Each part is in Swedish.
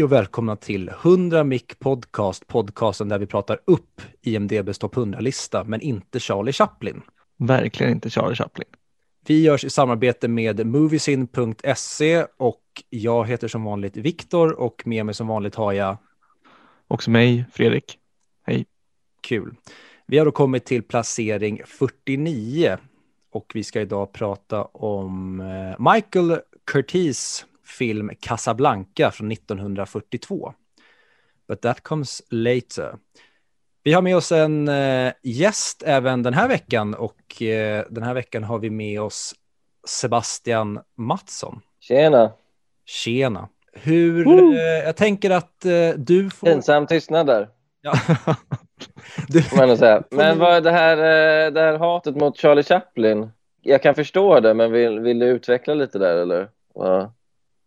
Hej och välkomna till 100 Mic Podcast, podcasten där vi pratar upp IMDBs topp 100-lista, men inte Charlie Chaplin. Verkligen inte Charlie Chaplin. Vi görs i samarbete med Moviesin.se och jag heter som vanligt Viktor och med mig som vanligt har jag Också mig, Fredrik. Hej. Kul. Vi har då kommit till placering 49 och vi ska idag prata om eh, Michael Curtis film Casablanca från 1942. But that comes later. Vi har med oss en eh, gäst även den här veckan och eh, den här veckan har vi med oss Sebastian Mattsson. Tjena! Tjena! Hur, uh. eh, jag tänker att du får... Pinsam tystnad där. Ja. du... Man säga. Men vad det här, det här hatet mot Charlie Chaplin, jag kan förstå det, men vill, vill du utveckla lite där eller? Ja.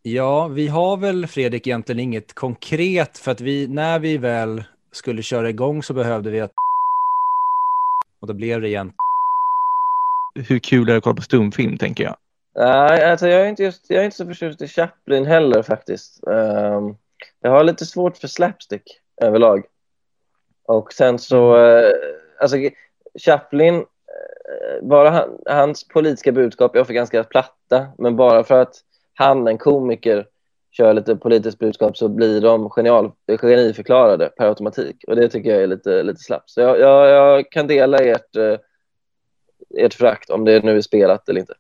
Ja, vi har väl Fredrik egentligen inget konkret för att vi, när vi väl skulle köra igång så behövde vi att och då blev det igen. Hur kul är det att kolla på stumfilm tänker jag? Nej, alltså jag är inte just, jag är inte så förtjust i Chaplin heller faktiskt. Um, jag har lite svårt för slapstick överlag. Och sen så, uh, alltså Chaplin, uh, bara han, hans politiska budskap är ofta ganska platta, men bara för att han, en komiker, kör lite politiskt budskap så blir de genial, geniförklarade per automatik. Och det tycker jag är lite, lite slappt. Så jag, jag, jag kan dela ert, eh, ert frakt om det nu är spelat eller inte.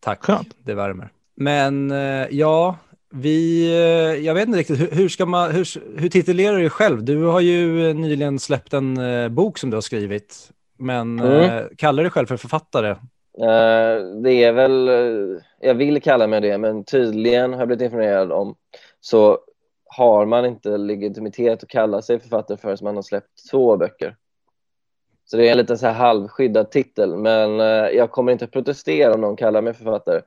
Tack, Skönt. det värmer. Men eh, ja, vi, eh, jag vet inte riktigt, hur, hur ska man, hur, hur titulerar du dig själv? Du har ju nyligen släppt en bok som du har skrivit, men mm. kallar du dig själv för författare? Eh, det är väl, eh, jag vill kalla mig det, men tydligen har jag blivit informerad om så har man inte legitimitet att kalla sig författare förrän man har släppt två böcker. Så det är en liten så här halvskyddad titel, men eh, jag kommer inte att protestera om någon kallar mig författare.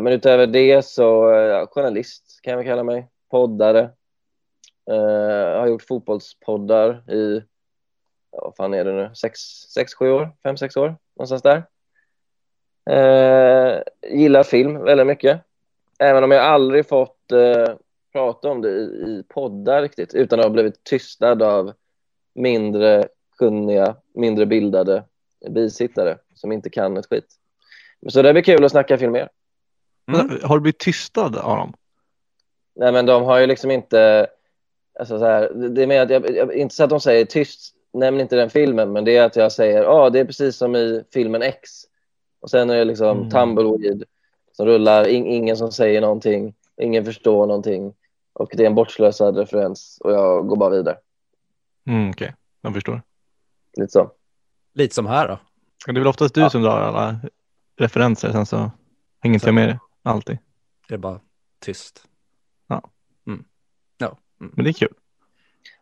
men utöver det så, journalist kan jag väl kalla mig, poddare. jag har gjort fotbollspoddar i, vad fan är det nu, sex, sex sju år, fem, sex år, någonstans där. Eh, gillar film väldigt mycket. Även om jag aldrig fått eh, prata om det i, i poddar riktigt utan att ha blivit tystad av mindre kunniga, mindre bildade bisittare som inte kan ett skit. Så det blir kul att snacka film mer. Mm. Har du blivit tystad av dem? Nej, men de har ju liksom inte... Alltså så här, det är mer att jag, jag, inte så att de säger tyst, nämn inte den filmen, men det är att jag säger ja, ah, det är precis som i filmen X. Och sen är det liksom mm. tumbleweed som rullar, in, ingen som säger någonting, ingen förstår någonting och det är en bortslösad referens och jag går bara vidare. Mm, Okej, okay. jag förstår. Lite så. Lite som här då. Det är väl oftast du ja. som drar alla referenser, sen så hänger inte jag med det alltid. Det är bara tyst. Ja. Mm. ja. Mm. Men det är kul.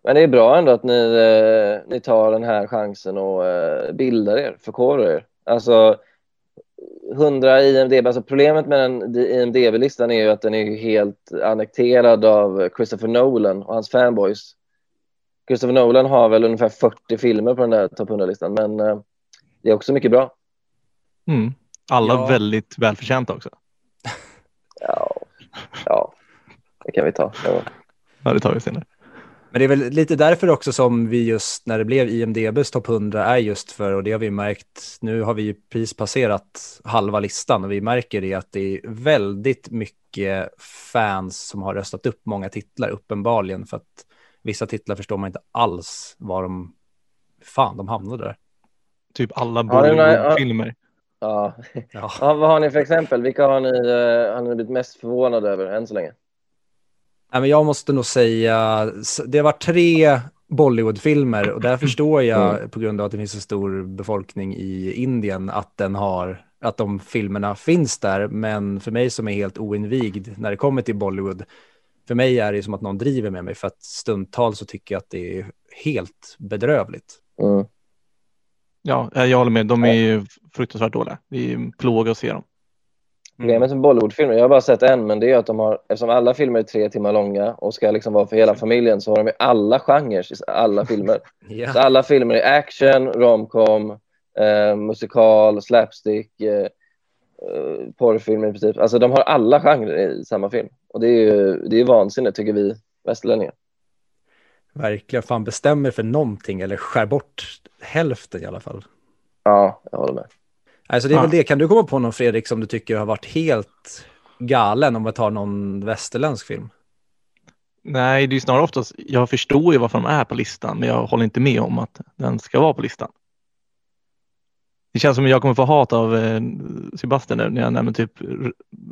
Men det är bra ändå att ni, eh, ni tar den här chansen och eh, bildar er, förkovrar er. Alltså, 100 IMDB, alltså problemet med den IMDB-listan är ju att den är helt annekterad av Christopher Nolan och hans fanboys. Christopher Nolan har väl ungefär 40 filmer på den där topp 100-listan, men uh, det är också mycket bra. Mm. Alla ja. väldigt välförtjänta också. ja, ja, det kan vi ta. Ja, det tar vi senare. Men det är väl lite därför också som vi just när det blev IMDBs topp 100 är just för, och det har vi märkt, nu har vi ju precis passerat halva listan och vi märker det att det är väldigt mycket fans som har röstat upp många titlar uppenbarligen för att vissa titlar förstår man inte alls var de, fan de hamnade där. Typ alla Bollywood-filmer. Ja. Ja. ja. vad har ni för exempel? Vilka har ni, uh, har ni blivit mest förvånade över än så länge? Jag måste nog säga, det var tre Bollywoodfilmer och där förstår jag mm. på grund av att det finns en stor befolkning i Indien att den har att de filmerna finns där, men för mig som är helt oinvigd när det kommer till Bollywood, för mig är det som att någon driver med mig för att stundtals så tycker jag att det är helt bedrövligt. Mm. Ja, jag håller med. De är ju fruktansvärt dåliga. Det är en plåga att se dem. Problemet med Bollywoodfilmer, jag har bara sett en, men det är att de har, eftersom alla filmer är tre timmar långa och ska liksom vara för hela familjen så har de alla genrer i alla filmer. yeah. Så alla filmer är action, romcom, eh, musikal, slapstick, eh, eh, porrfilmer i princip. Alltså de har alla genrer i samma film. Och det är ju det är vansinnigt tycker vi västerlänningar. Verkligen, fan bestämmer för någonting eller skär bort hälften i alla fall. Ja, jag håller med. Alltså det är Ja. väl det, kan du komma på någon Fredrik som du tycker har varit helt galen om vi tar någon västerländsk film? Nej, det är ju snarare oftast, jag förstår ju varför de är på listan, men jag håller inte med om att den ska vara på listan. Det känns som att jag kommer få hat av eh, Sebastian nu när jag nämner typ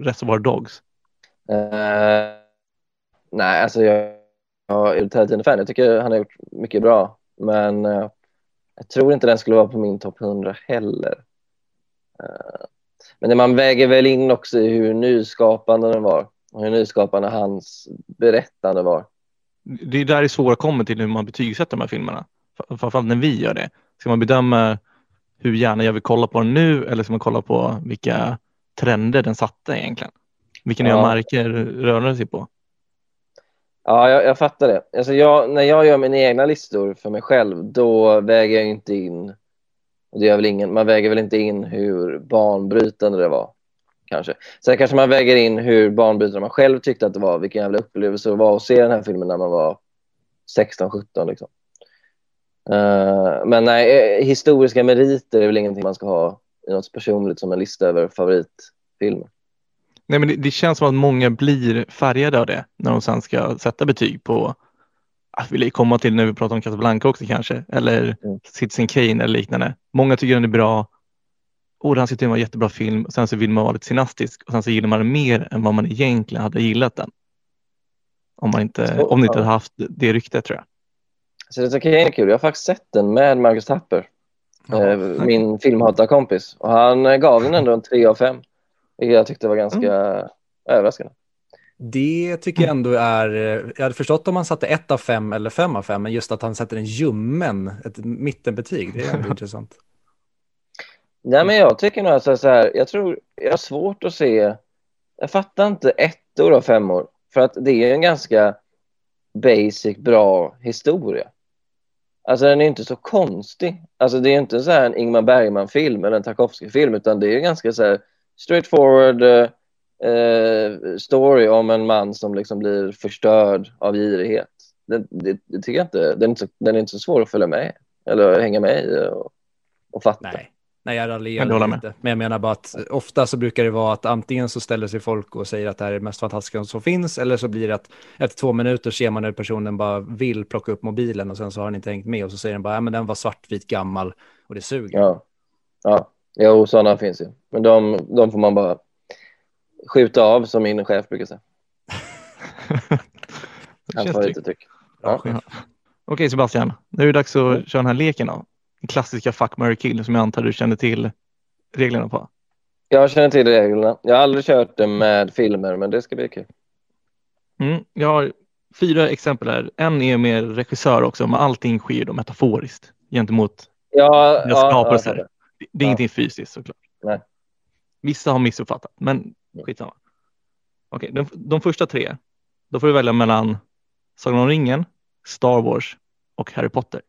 Reservoir Dogs. Eh, nej, alltså jag, jag är Tarantino-fan. Jag tycker han har gjort mycket bra. Men eh, jag tror inte den skulle vara på min topp 100 heller. Men man väger väl in också hur nyskapande den var. Och hur nyskapande hans berättande var. Det är där det svåra kommer till hur man betygsätter de här filmerna. Framförallt när vi gör det. Ska man bedöma hur gärna jag vill kolla på den nu eller ska man kolla på vilka trender den satte egentligen? Vilka nya Ja. marker rörde den sig på? Ja, jag, jag fattar det. Alltså jag, när jag gör mina egna listor för mig själv, då väger jag inte in, och det gör väl ingen, man väger väl inte in hur banbrytande det var, kanske. Sen kanske man väger in hur banbrytande man själv tyckte att det var, vilken jävla upplevelse det var att se den här filmen när man var 16-17 liksom. Uh, men nej, eh, historiska meriter är väl ingenting man ska ha i något personligt som en lista över favoritfilmer. Nej, men det, det känns som att många blir färgade av det när de sen ska sätta betyg på att vi komma till när vi pratar om Casablanca också kanske eller Mm. Citizen Kane eller liknande. Många tycker den är bra. Och den tyckte den var en jättebra film. Sen så vill man vara lite synastisk och sen så gillar man den mer än vad man egentligen hade gillat den. Om man inte, Så, om det inte ja. hade haft det ryktet tror jag. Tycker jag är kul. Jag har faktiskt sett den med Marcus Tapper. Ja. eh, min filmhatarkompis. Och han eh, gav den ändå en 3 av 5. Vilket jag tyckte var ganska överraskande. Det tycker jag ändå är, eh, jag hade förstått om han satte ett av fem eller fem av fem, men just att han sätter en ljummen, ett mittenbetyg, det är ändå intressant. Nej, men jag tycker nog alltså så här, jag tror, jag har svårt att se, jag fattar inte ettor och femmor. För att det är en ganska basic, bra historia. Alltså den är inte så konstig. Alltså det är inte så här en Ingmar Bergman-film eller en Tarkovsky-film, utan det är ganska så här straightforward eh, story om en man som liksom blir förstörd av girighet. Det, det, det tycker jag inte, den är inte, så, den är inte så svår att följa med eller hänga med i och, och fatta. Nej, nej jag raljerar med? inte. Men jag menar bara att ofta så brukar det vara att antingen så ställer sig folk och säger att det här är det mest fantastiska som finns, eller så blir det att efter två minuter ser man när personen bara vill plocka upp mobilen och sen så har den inte hängt med och så säger den bara, ja men den var svartvit gammal och det suger. Ja, ja. jo sådana finns ju. Men de, de får man bara skjuta av som min chef brukar säga. Han får inte tycka. Ja. Ja. Okej Sebastian, nu är det dags att köra den här leken då. Den klassiska fuck, marry, kill som jag antar du känner till reglerna på. Jag känner till reglerna. Jag har aldrig kört det med filmer, men det ska bli kul. Mm, jag har fyra exempel här. En är mer regissör också, men allting sker då metaforiskt gentemot Ja, ja, skapelser. ja, det, det är Ja. ingenting fysiskt såklart. Nej. Vissa har missuppfattat, men skitsamma. Okej, de, de första tre, då får du välja mellan Sagan om ringen, Star Wars och Harry Potter.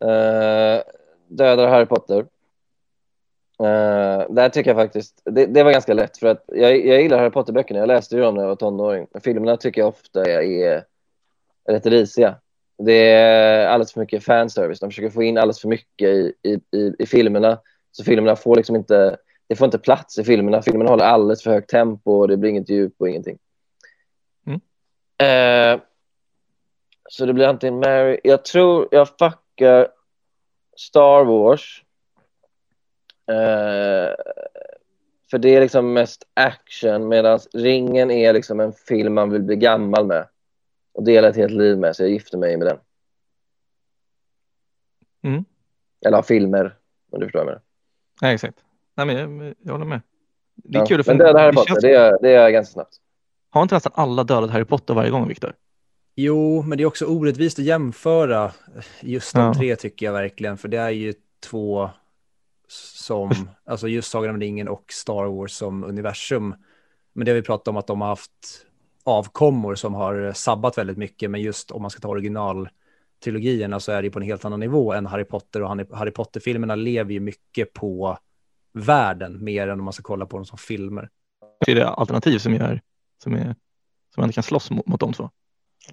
Eh, dödar Harry Potter. Uh, där tycker jag faktiskt, det, det var ganska lätt för att jag, jag gillar Harry Potter-böckerna, jag läste ju dem när jag var tonåring. Filmerna tycker jag ofta är, är rätt risiga. Det är alldeles för mycket fanservice, de försöker få in alldeles för mycket i, i, i, i filmerna. Så filmerna får liksom inte, det får inte plats i filmerna. Filmerna håller alldeles för högt tempo och det blir inget djup och ingenting. Mm. Eh, så det blir antingen Mary, jag tror jag fuckar Star Wars. Eh, för det är liksom mest action medan Ringen är liksom en film man vill bli gammal med och dela ett helt liv med så jag gifter mig med den. Mm. Eller filmer om du förstår vad jag menar. Nej, exakt. Nej, men jag, jag håller med. Det är Ja, kul. För Men döda Harry det Potter, det är, det är ganska snabbt. Har inte nästan alla dödat Harry Potter varje gång, Viktor? Jo, men det är också orättvist att jämföra just de Ja. tre tycker jag verkligen, för det är ju två som, alltså just Sagan om ringen och Star Wars som universum. Men det har vi pratat om att de har haft avkommor som har sabbat väldigt mycket, men just om man ska ta originaltrilogierna så är det ju på en helt annan nivå än Harry Potter och Harry- Harry Potter-filmerna lever ju mycket på världen mer än om man ska kolla på dem som filmer. Det är det alternativ som, gör, som, är, Så man kan slåss mot, mot de två.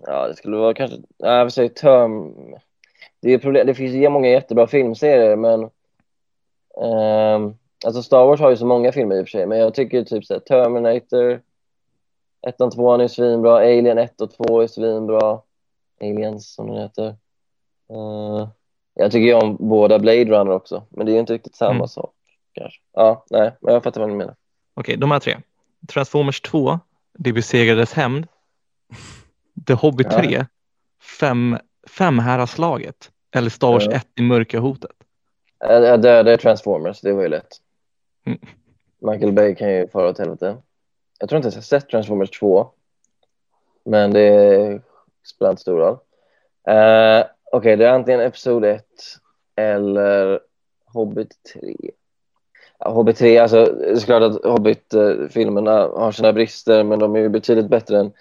Ja, det skulle vara kanske, nej, jag vill säga Term. Det, är problem, det finns ju många jättebra filmserier, men ehm, alltså Star Wars har ju så många filmer i och för sig, men jag tycker typ så här, Terminator, 1 och 2 är svinbra, Alien 1 och 2 är svinbra, Aliens som den heter. Eh, jag tycker ju om båda Blade Runner också, men det är ju inte riktigt samma Mm. sak kanske. Ja, nej, men jag fattar vad ni menar. Okej, de här tre. Transformers 2, Det besegrades hämnd. The Hobbit Ja. 3, fem, Femhäradslaget eller Star Wars Ja. 1 i mörka hotet. Jag, jag dödade Transformers, det var ju lätt. Mm. Michael Bay kan ju fara åt helvete. Jag tror inte jag har sett Transformers 2. Men det spelar inte stor roll. Uh, Okej, det är antingen Episod 1 eller Hobbit 3. Ja, Hobbit 3, alltså det är klart att Hobbit-filmerna har sina brister men de är ju betydligt bättre än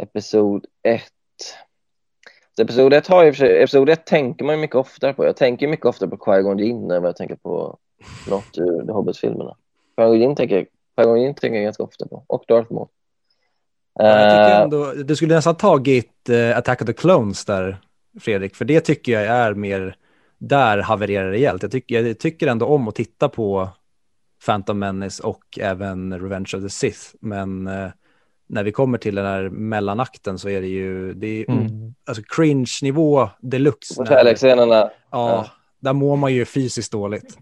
Episod 1. Så episod 1 har ju sig, episod 1 tänker man ju mycket oftare på. Jag tänker mycket oftare på Qui-Gon Jinn än vad jag tänker på något ur The Hobbit-filmerna. Qui-Gon Jinn tänker, tänker jag ganska ofta på. Och Darth Maul. Ja, Eh, ändå, du skulle nästan tagit uh, Attack of the Clones där, Fredrik, för det tycker jag är mer, där havererar rejält. Jag tycker, jag tycker ändå om att titta på Phantom Menace och även Revenge of the Sith, men eh, när vi kommer till den här mellanakten så är det ju, det är Mm. alltså cringe-nivå deluxe. och när- kärleksscenerna. Ja, Ja. där mår man ju fysiskt dåligt.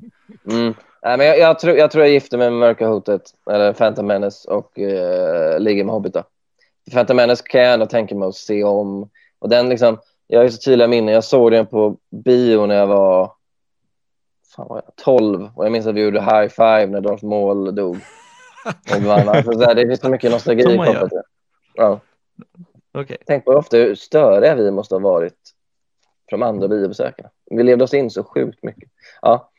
Mm. Nej, men jag, jag, tror, jag tror jag gifter mig med Mörka Hotet, eller Phantom Menace och uh, ligger med Hobbit. Då. Phantom Menace kan jag ändå tänka mig att se om. Och den liksom, jag har ju så tydliga minnen. Jag såg den på bio när jag var fan var jag, 12 och jag minns att vi gjorde high five när Darth Maul dog. Och vann. Alltså, så här, det finns så mycket nostalgi kopplat till det. Ja. Okej, Tänk på hur ofta hur störiga vi måste ha varit de andra biobesökarna. Vi levde oss in så sjukt mycket. Ja,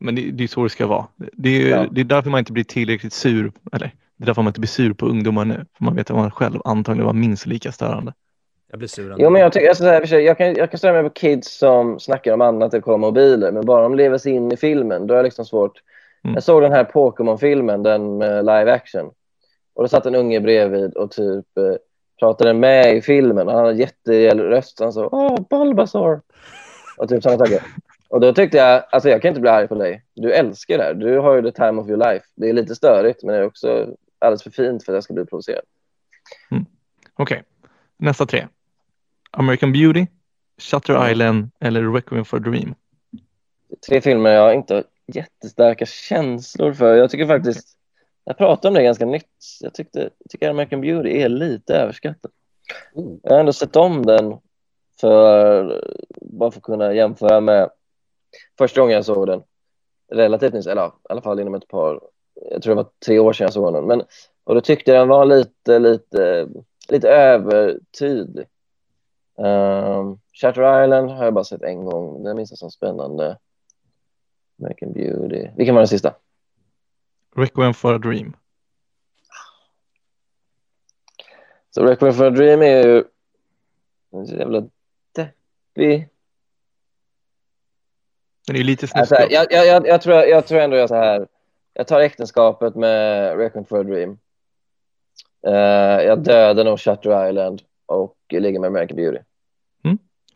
men det, det är så det ska vara. Det är, Ja. det är därför man inte blir tillräckligt sur, eller det är därför man inte blir sur på ungdomar nu. För man vet att man själv antagligen var minst lika störande. Jag blir sur. Jo, men jag, tycker, alltså, så här, sig, jag, kan, jag kan störa mig på kids som snackar om annat än kollar mobiler, men bara de lever sig in i filmen, då är det liksom svårt. Mm. Jag såg den här Pokémon-filmen, den med live action, och då satt en unge bredvid och typ eh, pratade med i filmen. och Han hade en jätterejäl röst, han sa ”Åh, Bulbasaur” och typ sådana saker. Och då tyckte jag, alltså jag kan inte bli arg på dig. Du älskar det här. Du har ju the time of your life. Det är lite störigt, men det är också alldeles för fint för att jag ska bli provocerad. Okej, nästa tre. American Beauty, Shutter Mm. Island eller Requiem for a Dream. tre filmer jag inte har jättestarka känslor för. Jag tycker faktiskt, jag pratade om det ganska nytt, jag tyckte, jag tycker American Beauty är lite överskattad. Oh. Jag har ändå sett om den för, bara för att kunna jämföra med första gången jag såg den. Relativt nyss, eller i alla fall inom ett par, jag tror det var tre år sedan jag såg den. Men, och då tyckte jag den var lite, lite, lite övertydlig. Shutter Island har jag bara sett en gång, den minns jag som spännande. American Beauty. Vilken var den sista? Requiem for a Dream. Så Requiem for a Dream är ju en jävla deppig. Den är lite Alltså, snuskig. jag, jag, jag, jag, tror, jag tror ändå jag så här. Jag tar äktenskapet med Requiem for a Dream. Eh, jag dödar nog Shutter Island och ligger med American Beauty.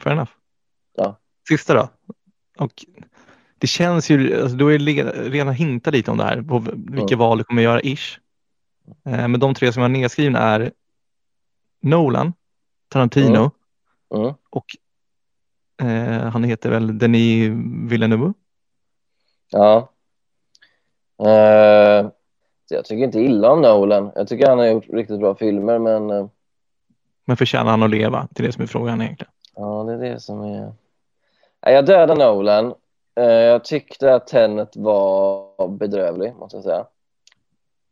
Fair enough. Ja. Sista då. Och det känns ju, alltså, du har ju redan hintat lite om det här, på vilka Mm. val du kommer göra ish. Eh, men de tre som jag har nedskrivna är Nolan, Tarantino Mm. och eh, han heter väl Denis Villeneuve. Ja. Så jag tycker inte illa om Nolan. Jag tycker han har gjort riktigt bra filmer, men eh, Men förtjänar han att leva? Det är det som är frågan egentligen. Ja, det är det som är... Jag dödar Nolan. Eh, jag tyckte att Tenet var bedrövlig, måste jag säga.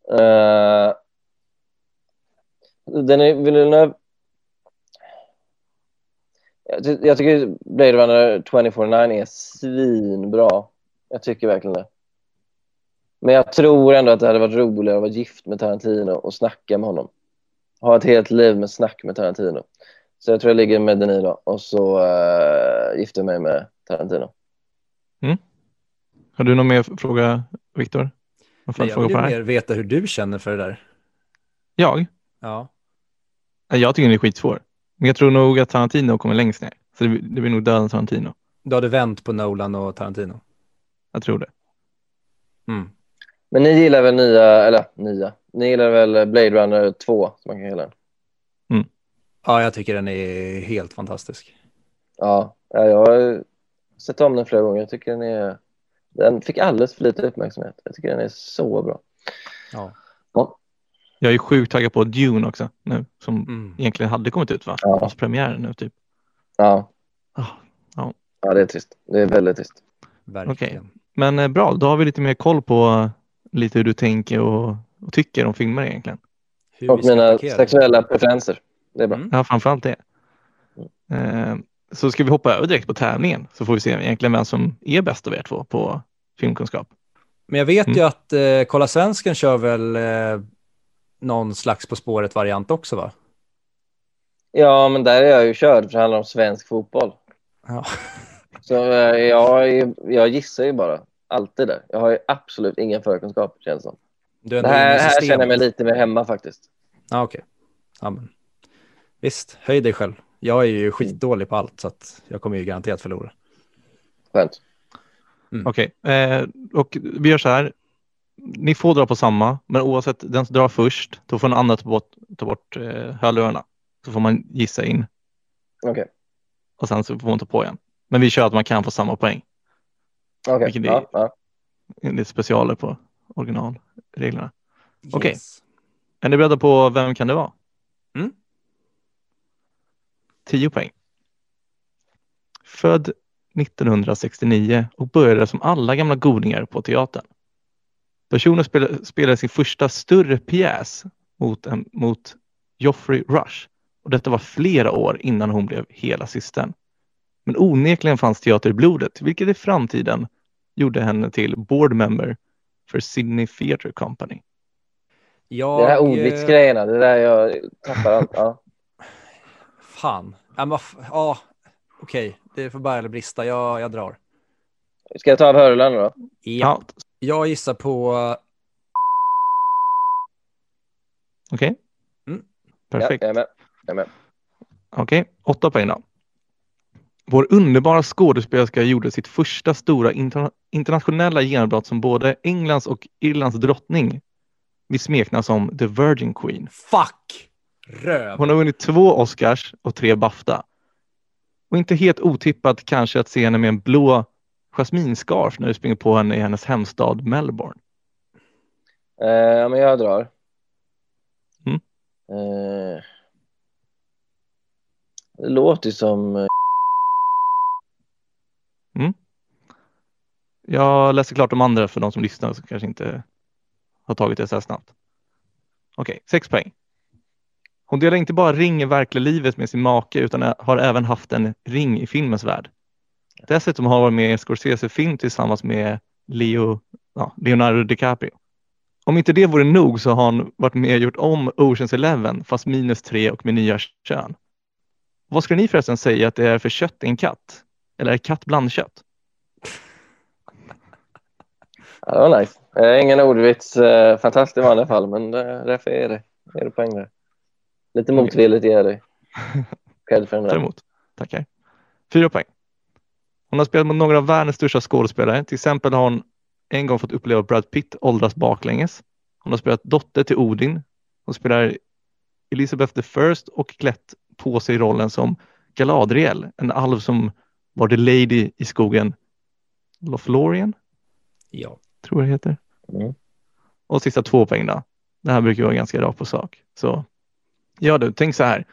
Eh, den är Villeneuve... Jag tycker Blade Runner 2049 är svinbra. Jag tycker verkligen det. Men jag tror ändå att det hade varit roligare att vara gift med Tarantino och snacka med honom. Ha ett helt liv med snack med Tarantino. Så jag tror jag ligger med Denis då. Och så uh, gifter jag mig med Tarantino. Har du någon mer fråga, Viktor? Jag vill det här? mer veta hur du känner för det där. Jag? Ja. Jag tycker den är skitsvår. Men jag tror nog att Tarantino kommer längst ner. Så det, det blir nog döden Tarantino. Du hade vänt på Nolan och Tarantino? Jag tror det. Mm. Men ni gillar väl nya, eller nya, ni gillar väl Blade Runner 2 som man kan kalla den? Ja, jag tycker den är helt fantastisk. Ja, ja, jag har sett om den flera gånger. Jag tycker den är, den fick alldeles för lite uppmärksamhet. Jag tycker den är så bra. Ja. Ja, Jag är sjukt taggad på Dune också nu. Som Mm. egentligen hade kommit ut va? Ja. Premiären nu typ. ja. Ah, ja. ja det är trist. Det är väldigt trist. Verkligen. Men eh, bra, då har vi lite mer koll på eh, lite hur du tänker och, och tycker om filmer egentligen. Hur Och mina attackera. sexuella preferenser. Det är bra. Mm. Ja, framförallt det. Eh, så ska vi hoppa över direkt på tävlingen så får vi se egentligen vem som är bäst av er två på filmkunskap. Men jag vet Mm. ju att eh, Kolla Svensken kör väl eh, någon slags På spåret-variant också va? Ja, men där är jag ju körd för det handlar om svensk fotboll. Ja. Så eh, jag, är- jag gissar ju bara. Alltid där. Jag har ju absolut ingen förkunskap känns det som. Du är Det här, här känner jag mig lite mer hemma faktiskt. Ja, okej. Ja, men. Visst, höj dig själv. Jag är ju skitdålig på allt så att jag kommer ju garanterat förlora. Skönt. Okej, eh, och vi gör så här. Ni får dra på samma, men oavsett den som drar först, då får den andra ta bort, ta bort eh, hörlurarna. Så får man gissa in Okej. och sen så får man ta på igen. Men vi kör att man kan få samma poäng. Okej. Vilket är- Ja, är lite specialer på originalreglerna. Okej. Yes. Är ni beredda på vem kan det vara? Mm. 10 poäng. Född 1969 och började som alla gamla godingar på teatern. Personen spelade, spelade sin första större pjäs mot, en, mot Joffrey Rush och detta var flera år innan hon blev hela systern. Men onekligen fanns teater i blodet, vilket i framtiden gjorde henne till board member för Sydney Theatre Company. Jag, Det här ordvitsgrejerna, det där jag tappar allt. Ja. Fan. Ja, men, ja, okej. Det får bära eller brista. Jag, jag drar. Ska jag ta av hörlurarna då? Ja. Jag gissar på... Okej. Mm. Perfekt. Ja, jag är med. Jag är med. Okej, åtta poäng då. Vår underbara skådespelerska gjorde sitt första stora interna- internationella genombrott som både Englands och Irlands drottning. Vi smeknas som The Virgin Queen. Fuck! Röv. Hon har vunnit två Oscars och tre Bafta. Och inte helt otippat kanske att se henne med en blå jasminscarf när du springer på henne i hennes hemstad Melbourne. Eh, men jag drar. Mm. Eh, det låter som... eh, Jag läser klart de andra för de som lyssnar som kanske inte har tagit det så här snabbt. Okej, sex poäng. Hon delar inte bara ring i verkliga livet med sin make utan har även haft en ring i filmens värld. Dessutom har hon varit med i en Scorsese-film tillsammans med Leo, ja, Leonardo DiCaprio. Om inte det vore nog så har hon varit med och gjort om Oceans Eleven fast minus tre och med nya kön. Vad skulle ni förresten säga att det är för kött i en katt? Eller är katt blandkött? Ja, det var nice. Eh, ingen ordvits. Eh, Fantastiskt i vanliga fall, men därför är det, är det poäng där. Lite motvilligt ger jag dig. Cred för den där. Däremot, tackar. Fyra poäng. Hon har spelat mot några av världens största skådespelare. Till exempel har hon en gång fått uppleva Brad Pitt åldras baklänges. Hon har spelat dotter till Odin. Hon spelar Elizabeth the First och klätt på sig rollen som Galadriel, en alv som var the lady i skogen Lothlorien, Ja. tror jag det heter. Mm. Och sista två poäng då. Det här brukar vara ganska rakt på sak. Så ja du, tänk så här.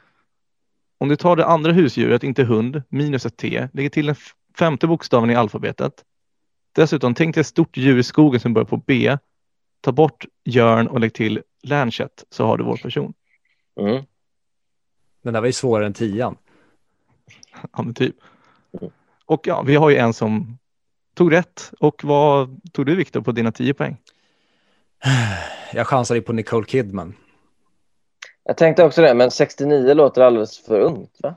Om du tar det andra husdjuret, inte hund, minus ett T, lägger till den femte bokstaven i alfabetet. Dessutom, tänk dig ett stort djur i skogen som börjar på B. Ta bort björn och lägg till Lanchet så har du vår person. Mm. Den där var ju svårare än tian. Ja, men typ. Mm. Och ja, vi har ju en som tog rätt. Och vad tog du Viktor på dina 10 poäng? Jag chansade på Nicole Kidman. Jag tänkte också det, men 69 låter alldeles för ungt, va?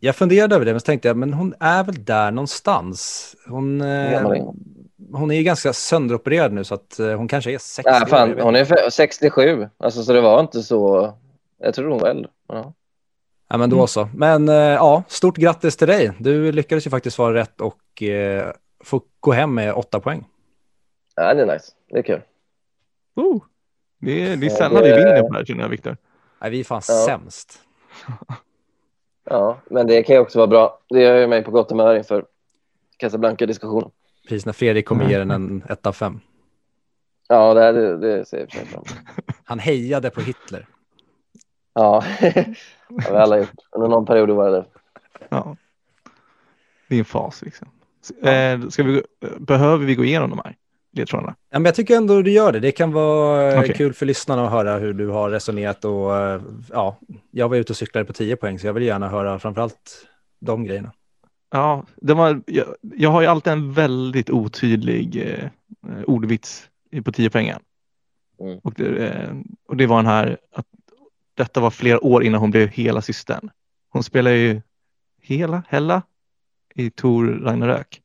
Jag funderade över det, men så tänkte jag, men hon är väl där någonstans. Hon... Eh, hon? är ju ganska sönderopererad nu så att eh, hon kanske är 60 Nej, fan, hon är fe- 67, alltså, så det var inte så... Jag tror hon var äldre. Ja. Ja, men då Mm. så. Men eh, ja, stort grattis till dig. Du lyckades ju faktiskt vara rätt och eh, få gå hem med åtta poäng. ja, det är nice. Det är kul. Oh, det, är, det är Ja, sällan vi vinner på det här känner jag Viktor. Nej, vi är fan Ja. sämst. Ja, men det kan ju också vara bra. Det gör ju mig på gott humör inför Casablanca-diskussionen. Precis när Fredrik kommer Mm. ge den en ett av fem. Ja, det, här- det, det ser jag för sig fram emot. Han hejade på Hitler. Ja, det har vi alla gjort under någon period våra liv. Ja. Det är en fas liksom. Eh, ska vi, behöver vi gå igenom de här ledtrådarna? Ja, men jag tycker ändå du gör det. Det kan vara eh, Okej. kul för lyssnarna att höra hur du har resonerat och eh, ja, jag var ute och cyklade på 10 poäng så jag vill gärna höra framförallt de grejerna. Ja, det var, jag, jag har ju alltid en väldigt otydlig eh, ordvits i- på 10 poängen. Mm. Och, det, eh, och det var den här att detta var flera år innan hon blev hela systern. Hon spelar ju hela, Hella i Tor Ragnarök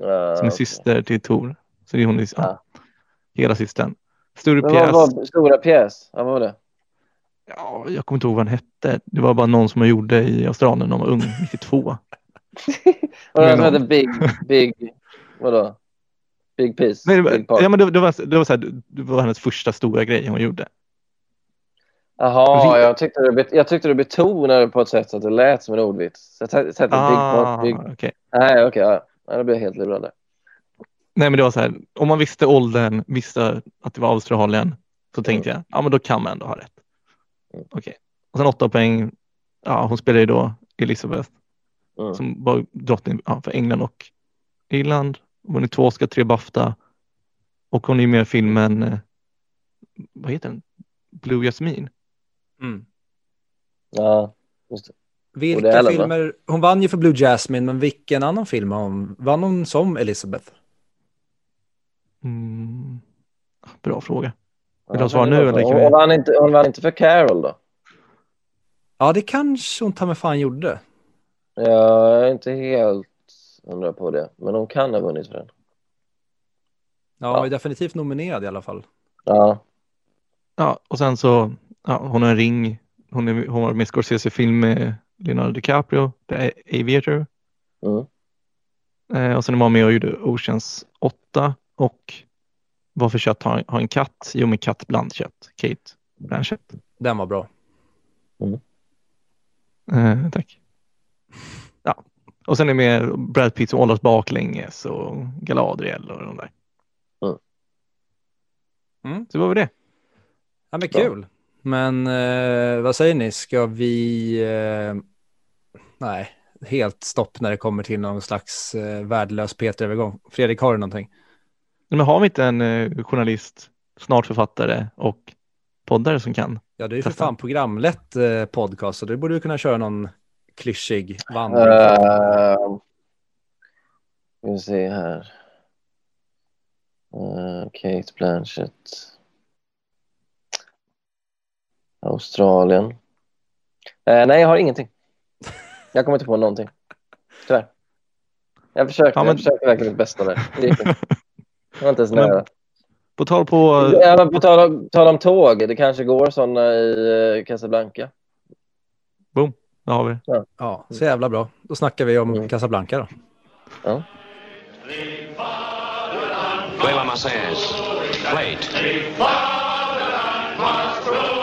Ja, som är okej. syster till Tor. Så det är hon i, ja. Ja. hela systern. Men pjäs. vad var stora pjäs? Ja, vad var det? Ja, jag kommer inte ihåg vad den hette. Det var bara någon som man gjorde i Australien när de var ung, 92. Var det som hette Big, Big, vadå? Big Piece? Nej, det, var, Big ja, men det, det, var, det, var så här, det var hennes första stora grej hon gjorde. Jaha, jag tyckte, du, jag tyckte du betonade på ett sätt så att det lät som en ordvits. Så jag tänkte tänkte Big Part, Big... Ah, okej. Nej, okej. ja. Ja, då blir jag helt lurad. Nej, men det var så här, om man visste åldern, visste att det var Australien, så tänkte jag, ja men då kan man ändå ha rätt. Mm. Okej. Och sen åtta poäng, ja hon spelar ju då Elizabeth Mm. som var drottning ja, för England och Irland. Hon vunnit två Oscar, tre Bafta. Och hon är ju med i filmen, eh, vad heter den? Blue Jasmine. Mm. Ja, just det. Är Vilka filmer? Hon vann ju för Blue Jasmine, men vilken annan film hon? Vann hon som Elizabeth? Mm. Bra fråga. Ja, Vill du ha svar nu, var eller kan vi- Hon vann inte, hon vann inte för Carol då? Ja, det kanske hon ta med fan gjorde. Jag är inte helt hundra på det, men hon kan ha vunnit för den. Ja, hon är definitivt nominerad i alla fall. Ja, Ja, och sen så, ja, hon har en ring. Hon, är, hon var med i Scorsese-film med Leonardo DiCaprio, The Aviator. mm. Eh, och sen var hon med och gjorde Oceans 8 och Varför kött har, har en katt? Jo, med katt blandkött. Kate Blanchett. Den var bra. Eh, tack. Ja. Och sen är med Brad Pitt som åldras baklänges och Galadriel och de där. Mm. Mm. Så vad var det? Ja, men Bra. kul. Men eh, vad säger ni, ska vi... Eh, nej, helt stopp när det kommer till någon slags eh, värdelös Peter-övergång. Fredrik, har du någonting? Men har vi inte en eh, journalist, snart författare och poddare som kan? Ja, det är ju för fan programlett eh, podcast, så du borde ju kunna köra någon klyschig vandring. Uh, vi se här. Eh, Kate Blanchett. Australien. Eh, nej, jag har ingenting. Jag kommer inte på någonting. Tyvärr. Jag försökte, Ja, men- jag försökte verkligen mitt bästa där. Det Jag var inte ens nära. På tal på... Ja, men på tal om, tal om tåg, det kanske går sådana i eh, Casablanca. Där har vi det. Ja, så jävla bra. Då snackar vi om Mm. Casablanca då. Ja. Macés. Plate. Ingen älskar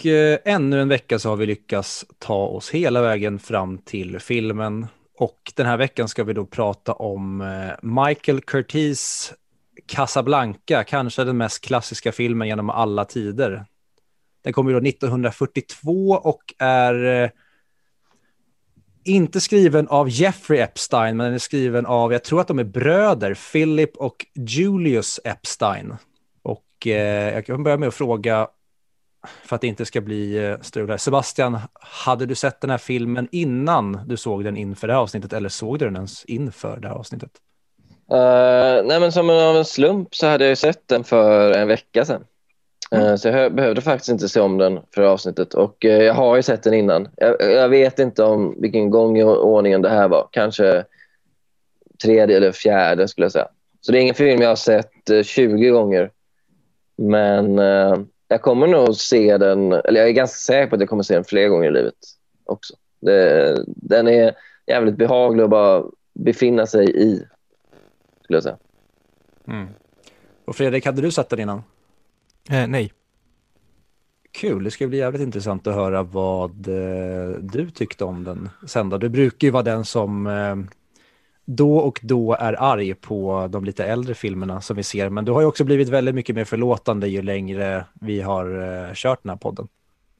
Och eh, ännu en vecka så har vi lyckats ta oss hela vägen fram till filmen. Och den här veckan ska vi då prata om eh, Michael Curtis Casablanca, kanske den mest klassiska filmen genom alla tider. Den kommer då 1942 och är eh, inte skriven av Jeffrey Epstein, men den är skriven av, jag tror att de är bröder, Philip och Julius Epstein. Och eh, jag kan börja med att fråga, för att det inte ska bli eh, strul. Sebastian, hade du sett den här filmen innan du såg den inför det här avsnittet, eller såg du den ens inför det här avsnittet? Uh, nej, men som av en slump så hade jag sett den för en vecka sedan. Mm. Så jag behövde faktiskt inte se om den för avsnittet och eh, jag har ju sett den innan. Jag, jag, vet inte om vilken gång i ordningen det här var. Kanske tredje eller fjärde skulle jag säga. Så det är ingen film jag har sett 20 eh, gånger. Men eh, jag kommer nog se den, eller jag är ganska säker på att jag kommer se den fler gånger i livet också. Det, den är jävligt behaglig att bara befinna sig i, skulle jag säga. Mm. Och Fredrik, hade du sett den innan? Eh, nej. Kul, det ska bli jävligt intressant att höra vad eh, du tyckte om den sen då. Du brukar ju vara den som eh, då och då är arg på de lite äldre filmerna som vi ser, men du har ju också blivit väldigt mycket mer förlåtande ju längre vi har eh, kört den här podden.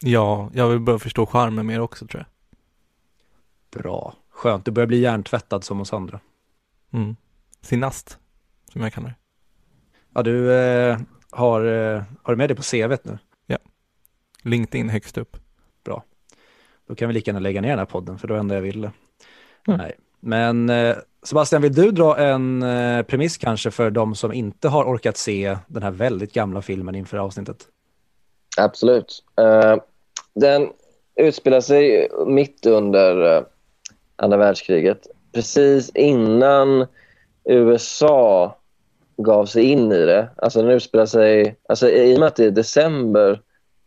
Ja, jag vill börja förstå charmen mer också tror jag. Bra, skönt. Du börjar bli hjärntvättad som oss andra. Mm. Sinast, som jag kallar det. Ja, du, eh, har, eh, har du med det på CV nu? Ja. LinkedIn högst upp. Bra. Då kan vi lika gärna lägga ner den här podden, för var enda jag ville. Mm. Nej. Men eh, Sebastian, vill du dra en eh, premiss kanske för de som inte har orkat se den här väldigt gamla filmen inför avsnittet? Absolut. Uh, den utspelar sig mitt under uh, andra världskriget. Precis innan USA gav sig in i det. Alltså den utspelar sig, alltså i och med att det är december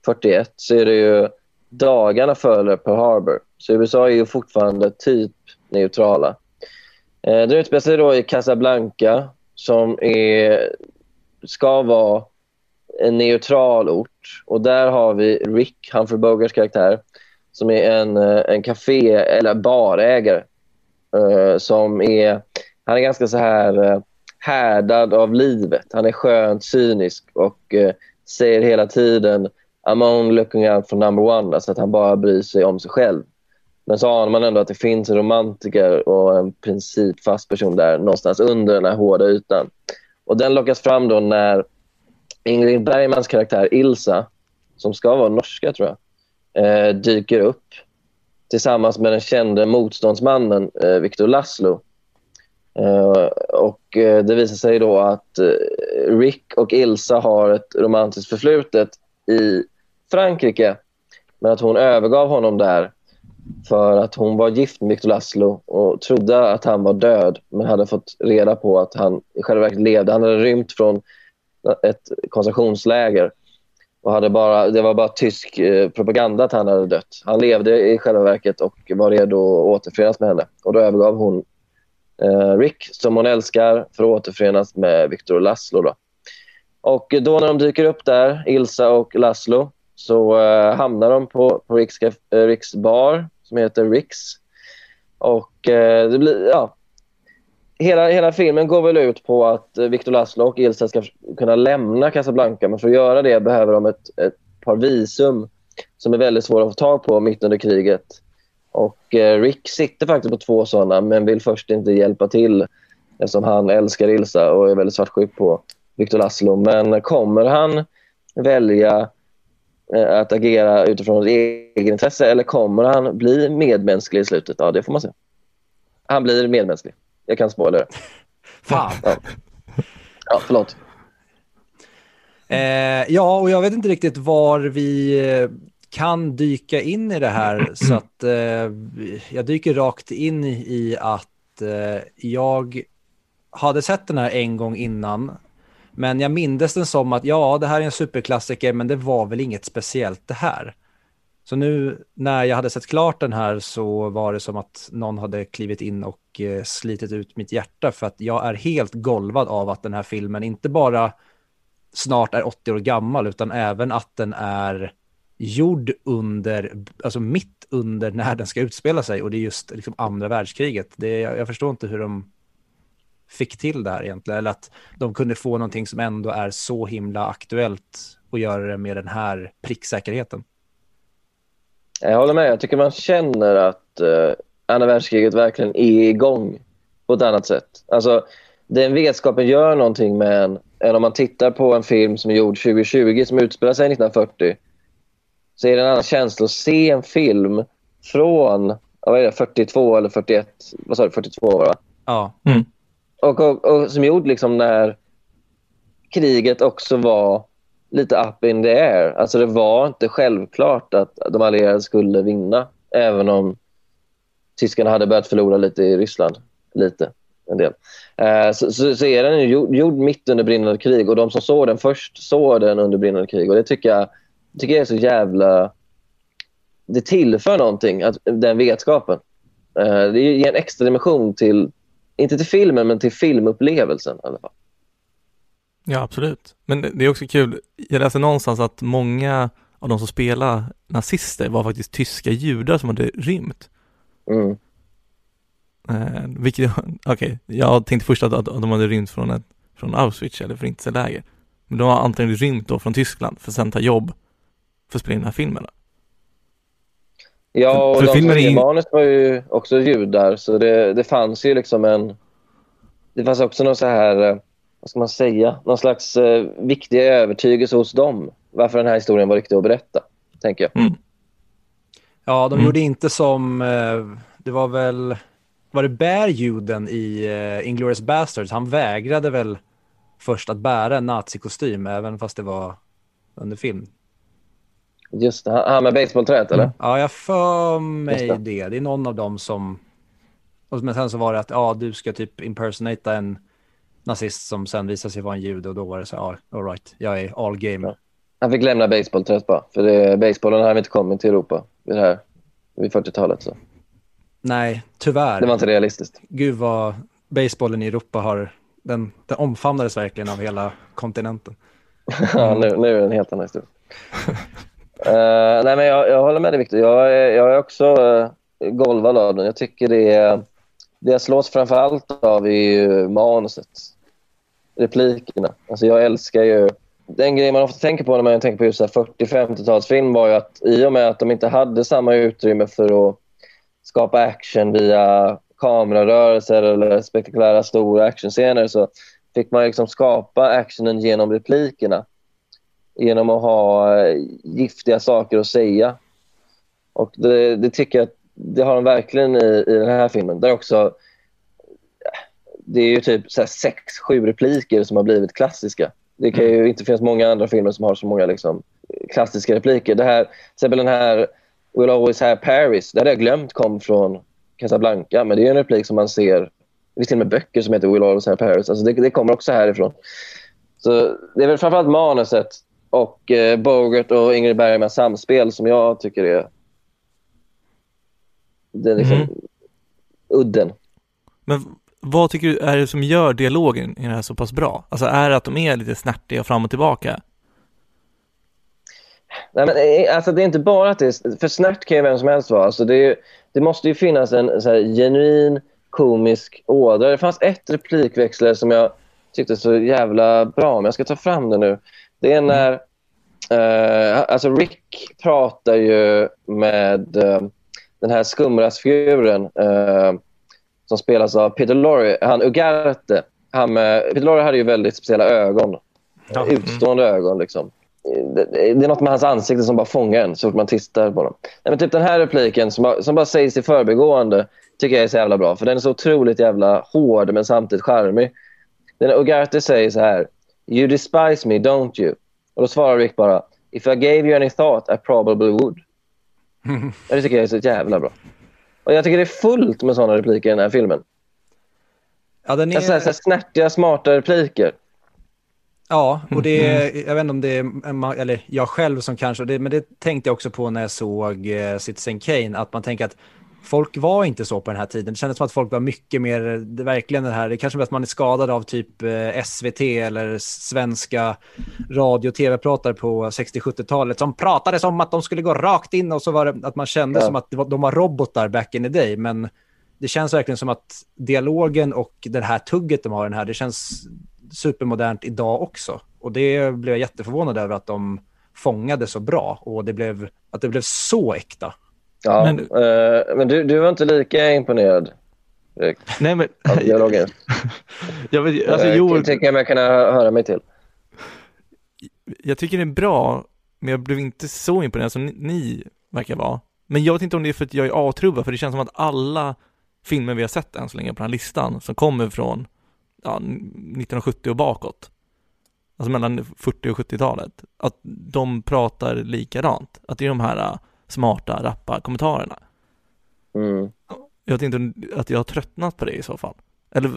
41 så är det ju dagarna före Pearl Harbor. Så USA är ju fortfarande typ neutrala. Eh, den utspelar sig då i Casablanca som är, ska vara en neutral ort. Och där har vi Rick, Humphrey Bogarts karaktär, som är en, eh, en café eller barägare. Uh, som är, han är ganska så här uh, härdad av livet. Han är skönt cynisk och eh, säger hela tiden I'm only looking out for number one, alltså att han bara bryr sig om sig själv. Men så anar man ändå att det finns en romantiker och en principfast person där någonstans under den här hårda ytan. Och den lockas fram då när Ingrid Bergmans karaktär Ilsa, som ska vara norska tror jag, eh, dyker upp tillsammans med den kände motståndsmannen eh, Victor Laszlo Eh, och eh, det visar sig då att eh, Rick och Ilsa har ett romantiskt förflutet i Frankrike. Men att hon övergav honom där för att hon var gift med Victor Laszlo och trodde att han var död men hade fått reda på att han i själva verket levde. Han hade rymt från ett koncentrationsläger och hade bara, det var bara tysk eh, propaganda att han hade dött. Han levde i själva verket och var redo att återförenas med henne. Och då övergav hon eh, Rick, som hon älskar, för att återförenas med Victor och Laszlo. Då. Och då när de dyker upp där, Ilsa och Laszlo, så eh, hamnar de på, på Ricks, eh, Ricks bar som heter Ricks. Och eh, det blir, ja, hela, hela filmen går väl ut på att eh, Victor Laszlo och Ilsa ska kunna lämna Casablanca. Men för att göra det behöver de ett, ett par visum som är väldigt svåra att få tag på mitt under kriget. Och eh, Rick sitter faktiskt på två sådana men vill först inte hjälpa till eftersom han älskar Ilsa och är väldigt svartsjuk på Victor Laszlo. Men kommer han välja att agera utifrån egenintresse eller kommer han bli medmänsklig i slutet? Ja, det får man se. Han blir medmänsklig. Jag kan spoila det. Fan. Ja, ja förlåt. Eh, ja, och jag vet inte riktigt var vi eh, kan dyka in i det här så att eh, jag dyker rakt in i att eh, jag hade sett den här en gång innan. Men jag mindes den som att ja, det här är en superklassiker, men det var väl inget speciellt det här. Så nu när jag hade sett klart den här så var det som att någon hade klivit in och eh, slitit ut mitt hjärta för att jag är helt golvad av att den här filmen inte bara snart är 80 år gammal utan även att den är gjord under, alltså mitt under när den ska utspela sig och det är just liksom andra världskriget. Det, jag, jag förstår inte hur de fick till det här egentligen, eller att de kunde få någonting som ändå är så himla aktuellt och göra det med den här pricksäkerheten. Jag håller med. Jag tycker man känner att uh, andra världskriget verkligen är igång på ett annat sätt. Alltså, den vetskapen gör någonting med en, än om man tittar på en film som är gjord 2020 som utspelar sig 1940 så är det en annan känsla att se en film från vad är det, 42 eller 41, vad sa du, 42 va? Ja. Mm. Och, och, och som gjord liksom när kriget också var lite up in the air. Alltså det var inte självklart att de allierade skulle vinna, även om tyskarna hade börjat förlora lite i Ryssland. Lite, en del. Eh, så, så, så, är den gjord, gjord mitt under brinnande krig och de som såg den först såg den under brinnande krig. Och det tycker jag, tycker jag är så jävla... Det tillför någonting, att, den vetskapen. Eh, det ger en extra dimension till, inte till filmen, men till filmupplevelsen i alla fall. Ja, absolut. Men det är också kul. Jag läste någonstans att många av de som spelar nazister var faktiskt tyska judar som hade rymt. Mm. Eh, vilket, okej, okay, jag tänkte först att, att de hade rymt från, ett, från Auschwitz eller förintelseläger. Men de har antagligen rymt då från Tyskland för att sen ta jobb för att spela in den här filmen. Ja, och för, för de som in... manus var ju också judar, så det, det fanns ju liksom en... Det fanns också någon så här, eh, vad ska man säga, någon slags eh, viktig övertygelse hos dem varför den här historien var riktig att berätta, tänker jag. Mm. Ja, de mm. gjorde inte som, eh, det var väl, var det Bärjuden i uh, Inglourious Basterds? Han vägrade väl först att bära en nazikostym, även fast det var under film. Just det, han med basebollträet eller? Mm. Ja, jag för mig det. det. Det är någon av dem som... Men sen så var det att ja, du ska typ impersonata en nazist som sen visade sig vara en jude och då var det så ja, all right, jag är all game. Ja. Han fick lämna basebollträet bara, för det, basebollen hade inte kommit till Europa vid, det här, vid 40-talet. Så. Nej, tyvärr. Det var inte realistiskt. Gud vad basebollen i Europa har, den, den omfamnades verkligen av hela kontinenten. ja, nu, nu är det en helt annan historia. uh, nej, men jag, jag håller med dig Victor. Jag, jag är också eh, uh, golvad av den. Jag tycker det är, det jag slås framför allt av är manuset. Replikerna. Alltså jag älskar ju den grejen man ofta tänker på när man tänker på just 40-50-talsfilm var ju att i och med att de inte hade samma utrymme för att skapa action via kamerarörelser eller spektakulära stora actionscener så fick man liksom skapa actionen genom replikerna. Genom att ha eh, giftiga saker att säga. Och det, det tycker jag det har de verkligen i, i den här filmen. Där också, det är ju typ sex, sju repliker som har blivit klassiska. Det kan ju inte finnas många andra filmer som har så många liksom, klassiska repliker. Det här, till exempel den här We'll always have Paris, det hade jag glömt kom från Casablanca, men det är en replik som man ser. Det finns till och med böcker som heter We'll always have Paris. Alltså det, det kommer också härifrån. Så det är väl framförallt manuset och eh, Bogart och Ingrid Bergmans samspel som jag tycker är, är liksom mm. udden. Men vad tycker du är det som gör dialogen i det här så pass bra? Alltså är det att de är lite snärtiga fram och tillbaka? Nej, men, eh, alltså, det är inte bara att det är... För snärt kan ju vem som helst vara. Alltså, det, det måste ju finnas en här, genuin komisk ådra. Det fanns ett replikväxlare som jag tyckte så jävla bra, men jag ska ta fram det nu. Det är när... Uh, alltså Rick pratar ju med uh, den här skumrasfiguren uh, som spelas av Peter Lorre, han Ugarte. Han Peter Lorre hade ju väldigt speciella ögon. Ja. Utstående ögon. Liksom. Det, det, är något med hans ansikte som bara fångar en så fort man tittar på dem. Nej, men typ den här repliken som bara, som bara sägs i förbigående tycker jag är så jävla bra. För den är så otroligt jävla hård men samtidigt charmig. Den Ugarte säger så här. You despise me, don't you? Och då svarar Rick bara. If I gave you any thought, I probably would. det tycker jag är så jävla bra. Och jag tycker det är fullt med sådana repliker i den här filmen. Ja, den är... så här, så här snärtiga, smarta repliker. Ja, och det är, mm. jag vet inte om det är, eller jag själv som kanske, det, men det tänkte jag också på när jag såg uh, Citizen Kane, att man tänker att folk var inte så på den här tiden. Det kändes som att folk var mycket mer, det, verkligen det här, det kanske är att man är skadad av typ eh, SVT eller svenska radio och tv-pratare på 60-70-talet som pratade som att de skulle gå rakt in och så var det att man kände Ja. som att var, de var robotar back in the day. Men det känns verkligen som att dialogen och det här tugget de har den här, det känns supermodernt idag också. Och det blev jag jätteförvånad över att de fångade så bra och det blev, att det blev så äkta. Ja, Men- men, men du, du var inte lika imponerad Erik, Nej, men av dialogen. jag, vet, alltså, Eh, jo, tycker jag mig kunna höra mig till. jag tycker det är bra, men jag blev inte så imponerad som ni, ni verkar vara. Men jag vet inte om det är för att jag är avtrubbad, för det känns som att alla filmer vi har sett än så länge på den här listan, som kommer från ja, 1970 och bakåt, alltså mellan 40 och 70-talet, att de pratar likadant. Att det är de här smarta, rappa kommentarerna. Mm. Jag vet inte om att jag har tröttnat på det i så fall. Eller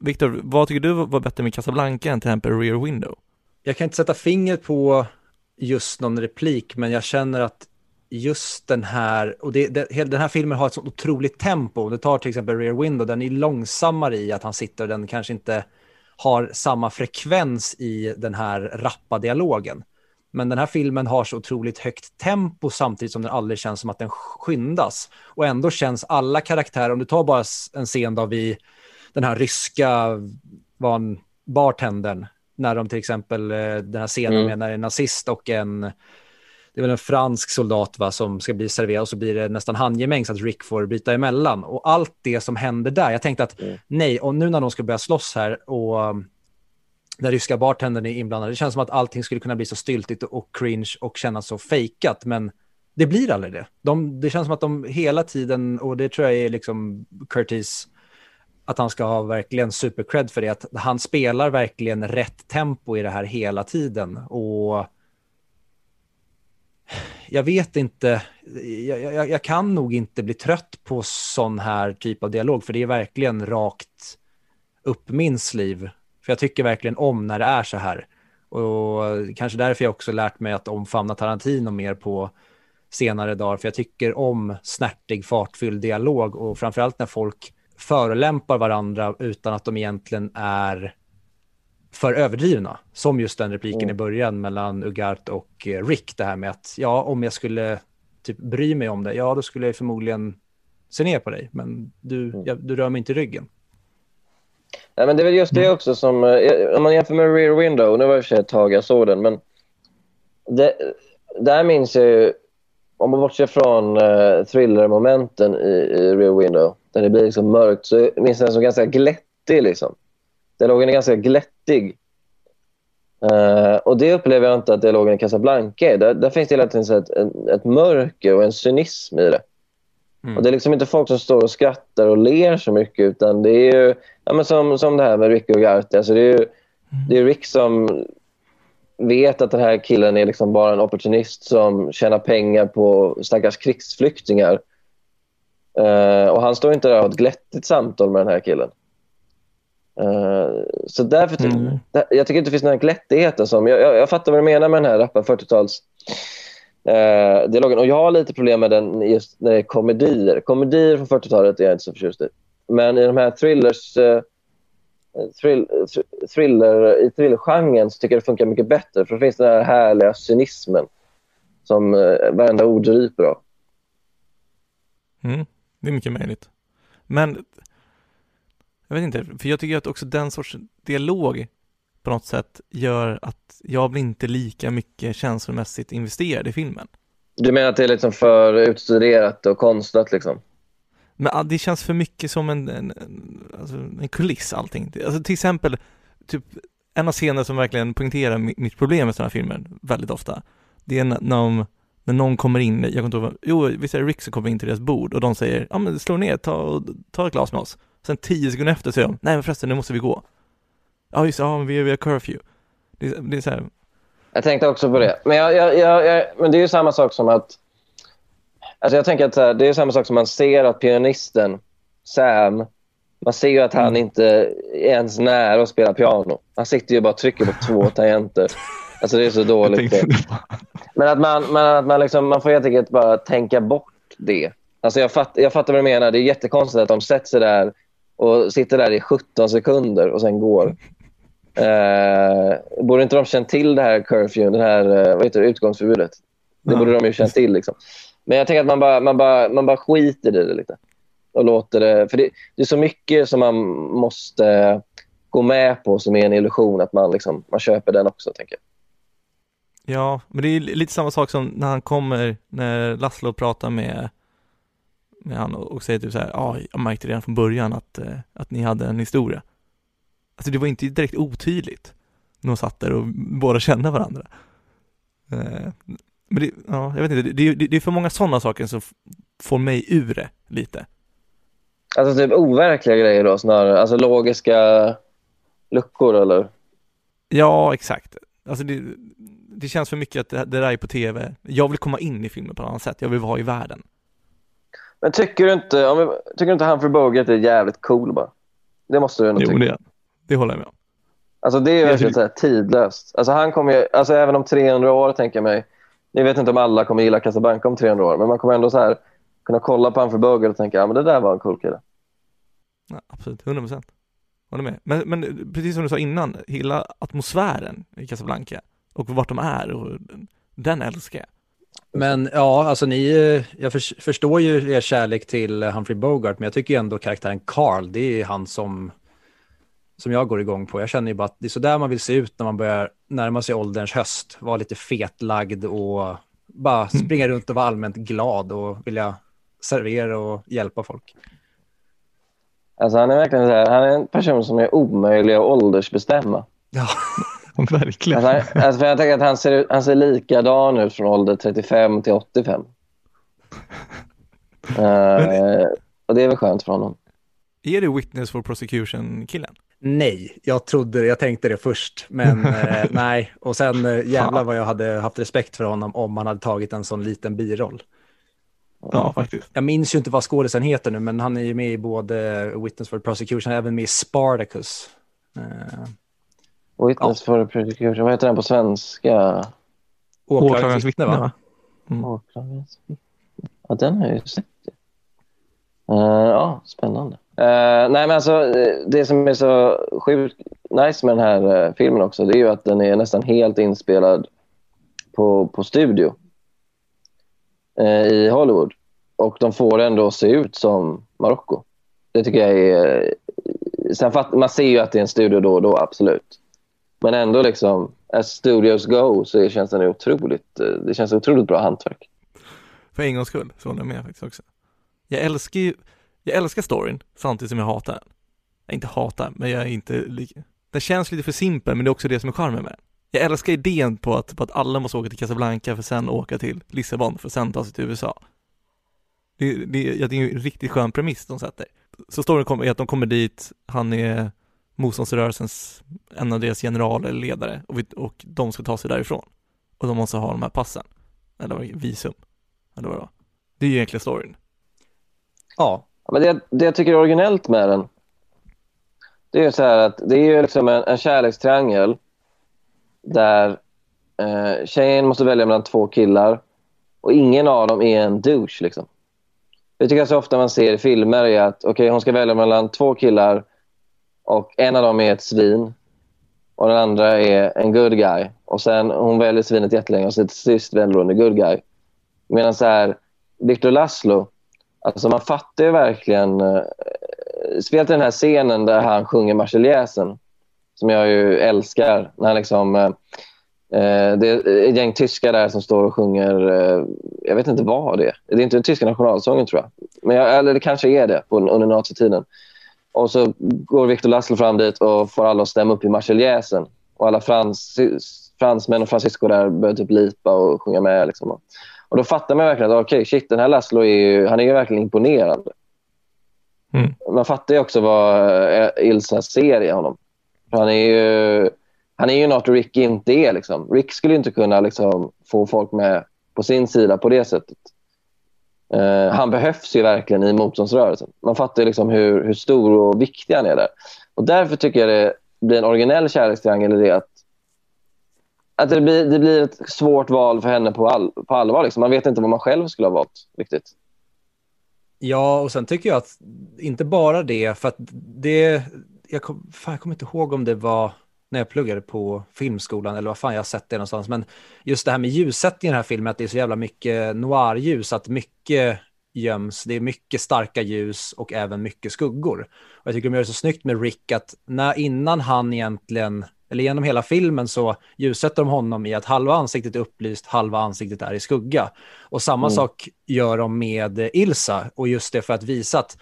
Viktor, vad tycker du var bättre med Casablanca än till exempel Rear Window? Jag kan inte sätta fingret på just någon replik, men jag känner att just den här, och det, det, den här filmen har ett så otroligt tempo. Det tar till exempel Rear Window, den är långsammare i att han sitter och den kanske inte har samma frekvens i den här rappa dialogen. Men den här filmen har så otroligt högt tempo samtidigt som den aldrig känns som att den skyndas. Och ändå känns alla karaktärer, om du tar bara en scen då vi, den här ryska van, bartendern, när de till exempel, eh, den här scenen Mm. med när en nazist och en, det är väl en fransk soldat va, som ska bli serverad och så blir det nästan handgemäng så att Rick får byta emellan. Och allt det som händer där, jag tänkte att Mm. nej, och nu när de ska börja slåss här och um, den ryska bartendern är inblandad, det känns som att allting skulle kunna bli så styltigt och cringe och kännas så fejkat, men det blir aldrig det. De, det känns som att de hela tiden, och det tror jag är liksom Curtis, att han ska ha verkligen supercred för det, att han spelar verkligen rätt tempo i det här hela tiden. Och jag vet inte, jag, jag, jag kan nog inte bli trött på sån här typ av dialog, för det är verkligen rakt upp min sliv. För jag tycker verkligen om när det är så här. Och kanske därför jag också lärt mig att omfamna Tarantino mer på senare dagar, för jag tycker om snärtig, fartfylld dialog och framförallt när folk förolämpar varandra utan att de egentligen är för överdrivna. Som just den repliken Mm. i början mellan Ugart och eh, Rick, det här med att ja, om jag skulle typ bry mig om det, ja då skulle jag förmodligen se ner på dig, men du, Mm. jag, du rör mig inte i ryggen. Nej, men det är väl just det också som, eh, om man jämför med Rear Window, nu var det för sig ett tag jag såg den, men det, där minns jag ju, om man bortser från uh, thrillermomenten i, i Rear Window, där det blir liksom mörkt, så minns jag den som ganska glättig. Liksom. Dialogen är ganska glättig. Eh, och det upplever jag inte att dialogen i Casablanca är. Där, där finns det hela tiden ett, ett, ett mörker och en cynism i det. Mm. Och det är liksom inte folk som står och skrattar och ler så mycket utan det är ju ja, men som, som det här med Rick och Garth. Alltså det, är ju, det är Rick som vet att den här killen är liksom bara en opportunist som tjänar pengar på stackars krigsflyktingar. Eh, och han står inte där och har ett glättigt samtal med den här killen. Eh, så därför Mm. jag tycker inte det finns den här glättigheten. Som, jag, jag, jag fattar vad du menar med den här rappa 40-tals eh, dialogen. Och jag har lite problem med den just när det är komedier. Komedier från 40-talet är jag inte så förtjust i. Men i de här thrillers, eh, thrill, thr- thriller, i thrillergenren tycker jag det funkar mycket bättre. För då finns den här härliga cynismen som eh, varenda ord ryper av. Mm, det är mycket möjligt. Men jag vet inte, för jag tycker att också den sorts dialog på något sätt gör att jag blir inte lika mycket känslomässigt investerad i filmen. Du menar att det är liksom för utstuderat och konstlat? Liksom? Men ah, det känns för mycket som en, en, alltså en kuliss allting. Alltså till exempel, typ en av scenerna som verkligen poängterar mitt problem med sådana här filmer väldigt ofta, det är när, när, de, när någon kommer in, jag kommer inte ihåg, jo visst är det Rick som kommer in till deras bord och de säger, ja men slå ner, ta, ta ett glas med oss. Sen tio sekunder efter säger de, nej men förresten nu måste vi gå. Ja just det, ja men vi, vi har curfew. Det, är- det är så här, Jag tänkte också på det. Men, jag, jag, jag, jag, men det är ju samma sak som att... Alltså jag tänker att här, det är samma sak som man ser att pianisten Sam, man ser ju att han inte är ens nära att spela piano. Han sitter ju bara och trycker på två tangenter. Alltså det är så dåligt. Men att man, man, att man, liksom, man får helt enkelt bara tänka bort det. Alltså jag, fatt, jag fattar vad du menar. Det är jättekonstigt att de sätter sig där och sitter där i 17 sekunder och sen går. Eh, borde inte de känt till det här curfew, det här eh, vad heter det, utgångsförbudet? Det borde de ju känt till. Liksom. Men jag tänker att man bara, man, bara, man bara skiter i det lite. Och låter det, för det, det är så mycket som man måste gå med på som är en illusion att man, liksom, man köper den också. tänker jag. Ja, men det är lite samma sak som när han kommer, när Laszlo pratar med, med han och, säger typ så här, ja, jag märkte redan från början att, eh, att ni hade en historia. Alltså det var inte direkt otydligt när de satt där och båda kände varandra. Eh, men det, ja, jag vet inte, det, det, det är för många sådana saker som får mig ur det lite. Alltså typ overkliga grejer då snarare. Alltså logiska luckor eller? Ja, exakt. Alltså det, det känns för mycket att det, det där är på tv. Jag vill komma in i filmen på ett annat sätt. Jag vill vara i världen. Men tycker du inte, om vi, tycker du inte Humphrey Bogart är jävligt cool bara? Det måste du ändå Jo, tycka. det, det håller jag med om. Alltså det är verkligen så här tidlöst. Alltså han kommer ju, alltså även om 300 år tänker jag mig. Jag vet inte om alla kommer gilla Casablanca om 300 år, men man kommer ändå så här kunna kolla på Humphrey Bogart och tänka, ja men det där var en cool kille. Ja, absolut, 100 procent. Håller med. Men, men precis som du sa innan, hela atmosfären i Casablanca och vart de är och den älskar jag. Men ja, alltså ni, jag förs- förstår ju er kärlek till Humphrey Bogart, men jag tycker ju ändå karaktären Carl, det är han som, som jag går igång på. Jag känner ju bara att det är så där man vill se ut när man börjar närma sig ålderns höst. Vara lite fetlagd och bara springa runt och vara allmänt glad och vilja servera och hjälpa folk. Alltså han är verkligen så här, han är en person som är omöjlig att åldersbestämma. Ja, Verkligen. Alltså, han, alltså för jag tänker att han ser, ut- han ser likadan ut från ålder 35 till 85. Eh, och det är väl skönt för honom. Är det witness for prosecution-killen? Nej, jag trodde, jag tänkte det först, men eh, nej. Och sen eh, jävlar vad jag hade haft respekt för honom om han hade tagit en sån liten biroll. Ja, faktiskt. Jag minns ju inte vad skådisen heter nu, men han är ju med i både Witness for Prosecution, även med i Spartacus. Eh, Witness for prosecution, vad heter den på svenska? åklagarens vittne, va? Mm. Åklagarens vittne. Ja, den har jag ju sett. Uh, ja, spännande. Uh, nej, men alltså, eh, det som är så sjukt nice med den här uh, filmen också, det är ju att den är nästan helt inspelad på, på studio uh, i Hollywood. Och de får ändå se ut som Marocko. Det tycker jag är... Sen fatt, man ser ju att det är en studio då och då, absolut. Men ändå liksom, as studios go så känns den otroligt, eh, det känns otroligt bra hantverk. För en gångs skull så håller jag med faktiskt också. Jag älskar ju, jag älskar storyn samtidigt som jag hatar den. Jag inte hatar, men jag är inte lika, den känns lite för simpel men det är också det som är charmen med den. Jag älskar idén på att, på att alla måste åka till Casablanca för sen åka till Lissabon för sen ta sig till USA. Det, det, ja, det är ju en riktigt skön premiss de sätter. Så storyn kommer, är att de kommer dit, han är motståndsrörelsens, en av deras generaler eller ledare och, vi, och de ska ta sig därifrån. Och de måste ha de här passen, eller visum, eller vad det var. Det är ju egentligen storyn. Ja, men det, det jag tycker är originellt med den, det är ju så här att det är ju liksom en, en kärlekstriangel där eh, tjejen måste välja mellan två killar och ingen av dem är en douche. Liksom. Det tycker jag så ofta man ser i filmer är att okay, hon ska välja mellan två killar och en av dem är ett svin och den andra är en good guy. Och sen Hon väljer svinet jättelänge och så till sist väljer hon en good guy. Medan så här, Victor Laszlo, Alltså man fattar ju verkligen... Eh, spelat den här scenen där han sjunger Marseljäsen, som jag ju älskar. När liksom, eh, eh, det är ett gäng tyskar där som står och sjunger... Eh, jag vet inte vad det är. Det är inte den tyska nationalsången, tror jag. Men jag, eller det kanske är det på, under nazitiden. Och så går Victor Laszlo fram dit och får alla att stämma upp i Marseljäsen. Och alla frans, fransmän och fransyskor där börjar typ lipa och sjunga med. Liksom. Och då fattar man verkligen att okay, shit, den här Laszlo är ju, han är ju verkligen imponerande. Mm. Man fattar ju också vad eh, Ilsa ser i honom. Han är ju, han är ju något Rick inte är. Liksom. Rick skulle inte kunna liksom, få folk med på sin sida på det sättet. Eh, han behövs ju verkligen i motståndsrörelsen. Man fattar ju liksom hur, hur stor och viktig han är där. Och därför tycker jag det blir en originell kärlekstriangel i det att att det blir, det blir ett svårt val för henne på, all, på allvar. Liksom. Man vet inte vad man själv skulle ha valt riktigt. Ja, och sen tycker jag att inte bara det, för att det, jag, kom, fan, jag kommer inte ihåg om det var när jag pluggade på filmskolan eller vad fan jag har sett det någonstans, men just det här med ljussättningen i den här filmen, att det är så jävla mycket noirljus, att mycket göms, det är mycket starka ljus och även mycket skuggor. Och jag tycker de gör det så snyggt med Rick att när, innan han egentligen, eller genom hela filmen så ljussätter de honom i att halva ansiktet är upplyst, halva ansiktet är i skugga. Och samma Mm. sak gör de med Ilsa och just det för att visa att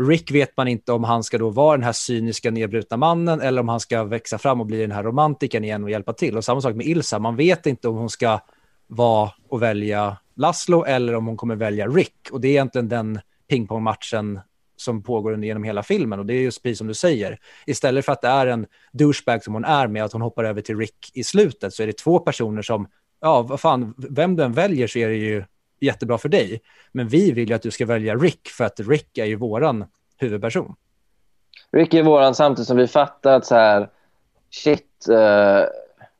Rick vet man inte om han ska då vara den här cyniska nedbrutna mannen eller om han ska växa fram och bli den här romantiken igen och hjälpa till. Och samma sak med Ilsa, man vet inte om hon ska vara och välja Laszlo eller om hon kommer välja Rick. Och det är egentligen den pingpongmatchen som pågår genom hela filmen och det är just precis som du säger. Istället för att det är en douchebag som hon är med att hon hoppar över till Rick i slutet så är det två personer som, ja vad fan, vem du än väljer så är det ju jättebra för dig. Men vi vill ju att du ska välja Rick för att Rick är ju våran huvudperson. Ricky är våran samtidigt som vi fattar att så här, shit, eh,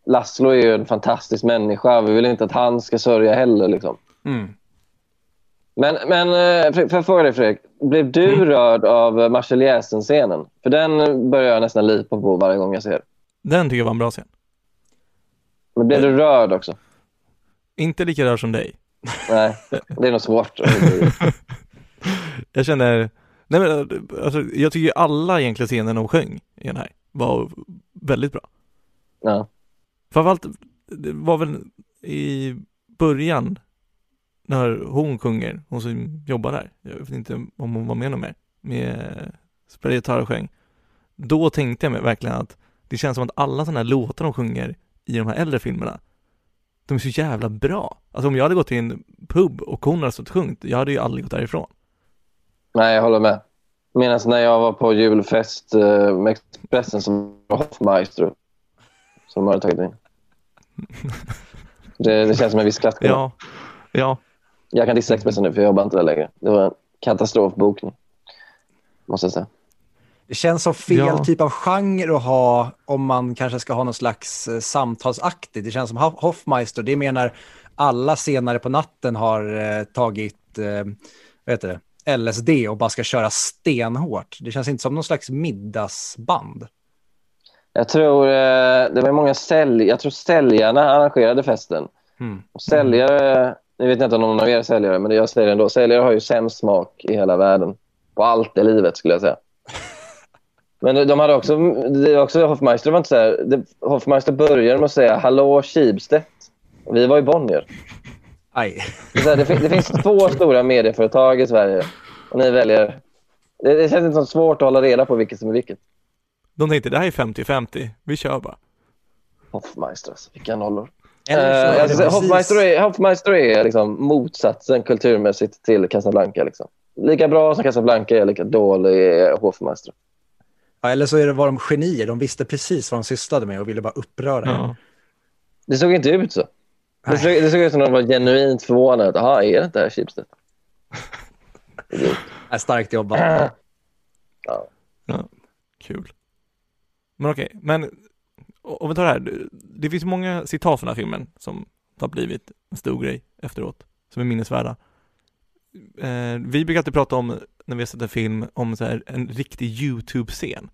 Laszlo är ju en fantastisk människa. Vi vill inte att han ska sörja heller. Liksom. Mm. Men, men eh, får jag fråga dig Fredrik, blev du Mm. rörd av eh, Marseljäsen-scenen? För den börjar jag nästan lipa på varje gång jag ser. Den tycker jag var en bra scen. Men blev du rörd också? Inte lika rörd som dig. Nej, det är nog svårt. Jag känner, nej men alltså, jag tycker ju alla egentligen scener de sjöng i den här var väldigt bra. Ja. Framförallt, det var väl i början när hon sjunger, hon som jobbar där, jag vet inte om hon var med någon mer, med spelade gitarr och sjöng. Då tänkte jag mig verkligen att det känns som att alla sådana här låtar de sjunger i de här äldre filmerna, de är så jävla bra. Alltså om jag hade gått till en pub och hon hade stått sjungit, jag hade ju aldrig gått därifrån. Nej, jag håller med. Medan när jag var på julfest eh, med Expressen som var Hoffmaestro som de hade tagit in. Det, det känns som en viss klasskillnad. Ja, ja, Jag kan dissa Expressen nu för jag jobbar inte där längre. Det var en katastrofbokning. Måste jag säga. Det känns som fel Ja. typ av genre att ha om man kanske ska ha någon slags eh, samtalsaktigt. Det känns som Hoff- Hoffmeister, det menar alla senare på natten har eh, tagit eh, vad heter det? LSD och bara ska köra stenhårt. Det känns inte som någon slags middagsband. Jag tror eh, det var många sälj... Jag tror säljarna arrangerade festen. Mm. Och säljare, nu vet jag inte om någon av er säljare, men jag säger det ändå. Säljare har ju sämst smak i hela världen. På allt i livet skulle jag säga. Men de hade också, det var också Hoffmeister var inte så här, det, Hoffmeister började med att säga hallå Schibsted. Vi var i Bonnier. Aj. Det, här, det, det finns två stora medieföretag i Sverige och ni väljer. Det, det känns inte så svårt att hålla reda på vilket som är vilket. de tänkte det här är 50-50, vi kör bara. Hoffmeister, alltså, vilka nollor. Är Eh, alltså, Hoffmeister är, Hoffmeister är liksom motsatsen kulturmässigt till Casablanca. Liksom. Lika bra som Casablanca är, lika dålig är Hoffmeister. Ja, eller så är det, var de genier, de visste precis vad de sysslade med och ville bara uppröra. Ja. Det såg inte ut så. Det såg, det såg ut som att de var genuint förvånade. Jaha, är det inte det här? Idiot. Är starkt jobbat. Ja. Kul. Men okej, men om vi tar det här. Det finns många citat från den här filmen som har blivit en stor grej efteråt, som är minnesvärda. Eh, vi brukar alltid prata om, när vi har sett en film, om så här, en riktig YouTube-scen.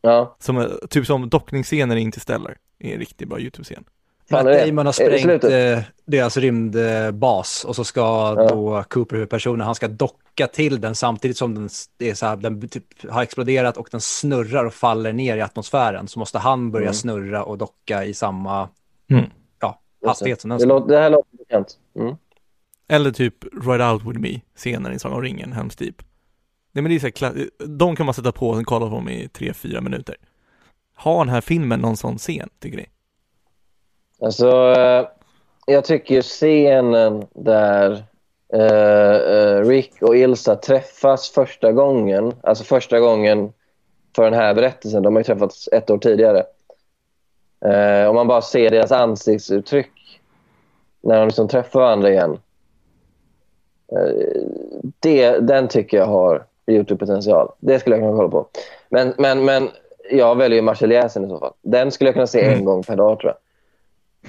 Ja. Som, är- typ som dockningsscener i Interstellar, är en riktigt bra YouTube-scen. Fan, Matt Damon har sprängt eh, deras rymdbas och så ska Ja. då Cooper, huvudpersonen, han ska docka till den samtidigt som den, är så här, den typ har exploderat och den snurrar och faller ner i atmosfären. Så måste han börja Mm. snurra och docka i samma Mm. ja, hastighet som den Det, låter, det här låter bekant. Mm. Eller typ Ride Out With Me, scenen i Sagan om ringen, Helms Deep. Nej men det är så här, de kan man sätta på och kolla på dem i tre fyra minuter. Har den här filmen någon sån scen, tycker ni? Alltså, eh, jag tycker scenen där eh, eh, Rick och Ilsa träffas första gången, alltså första gången för den här berättelsen, de har ju träffats ett år tidigare. Om man bara ser deras ansiktsuttryck när de liksom träffar varandra igen. Det, den tycker jag har Youtube-potential. Det skulle jag kunna kolla på. Men, men, men jag väljer Marseljäsen i så fall. Den skulle jag kunna se en Mm. gång per dag tror jag.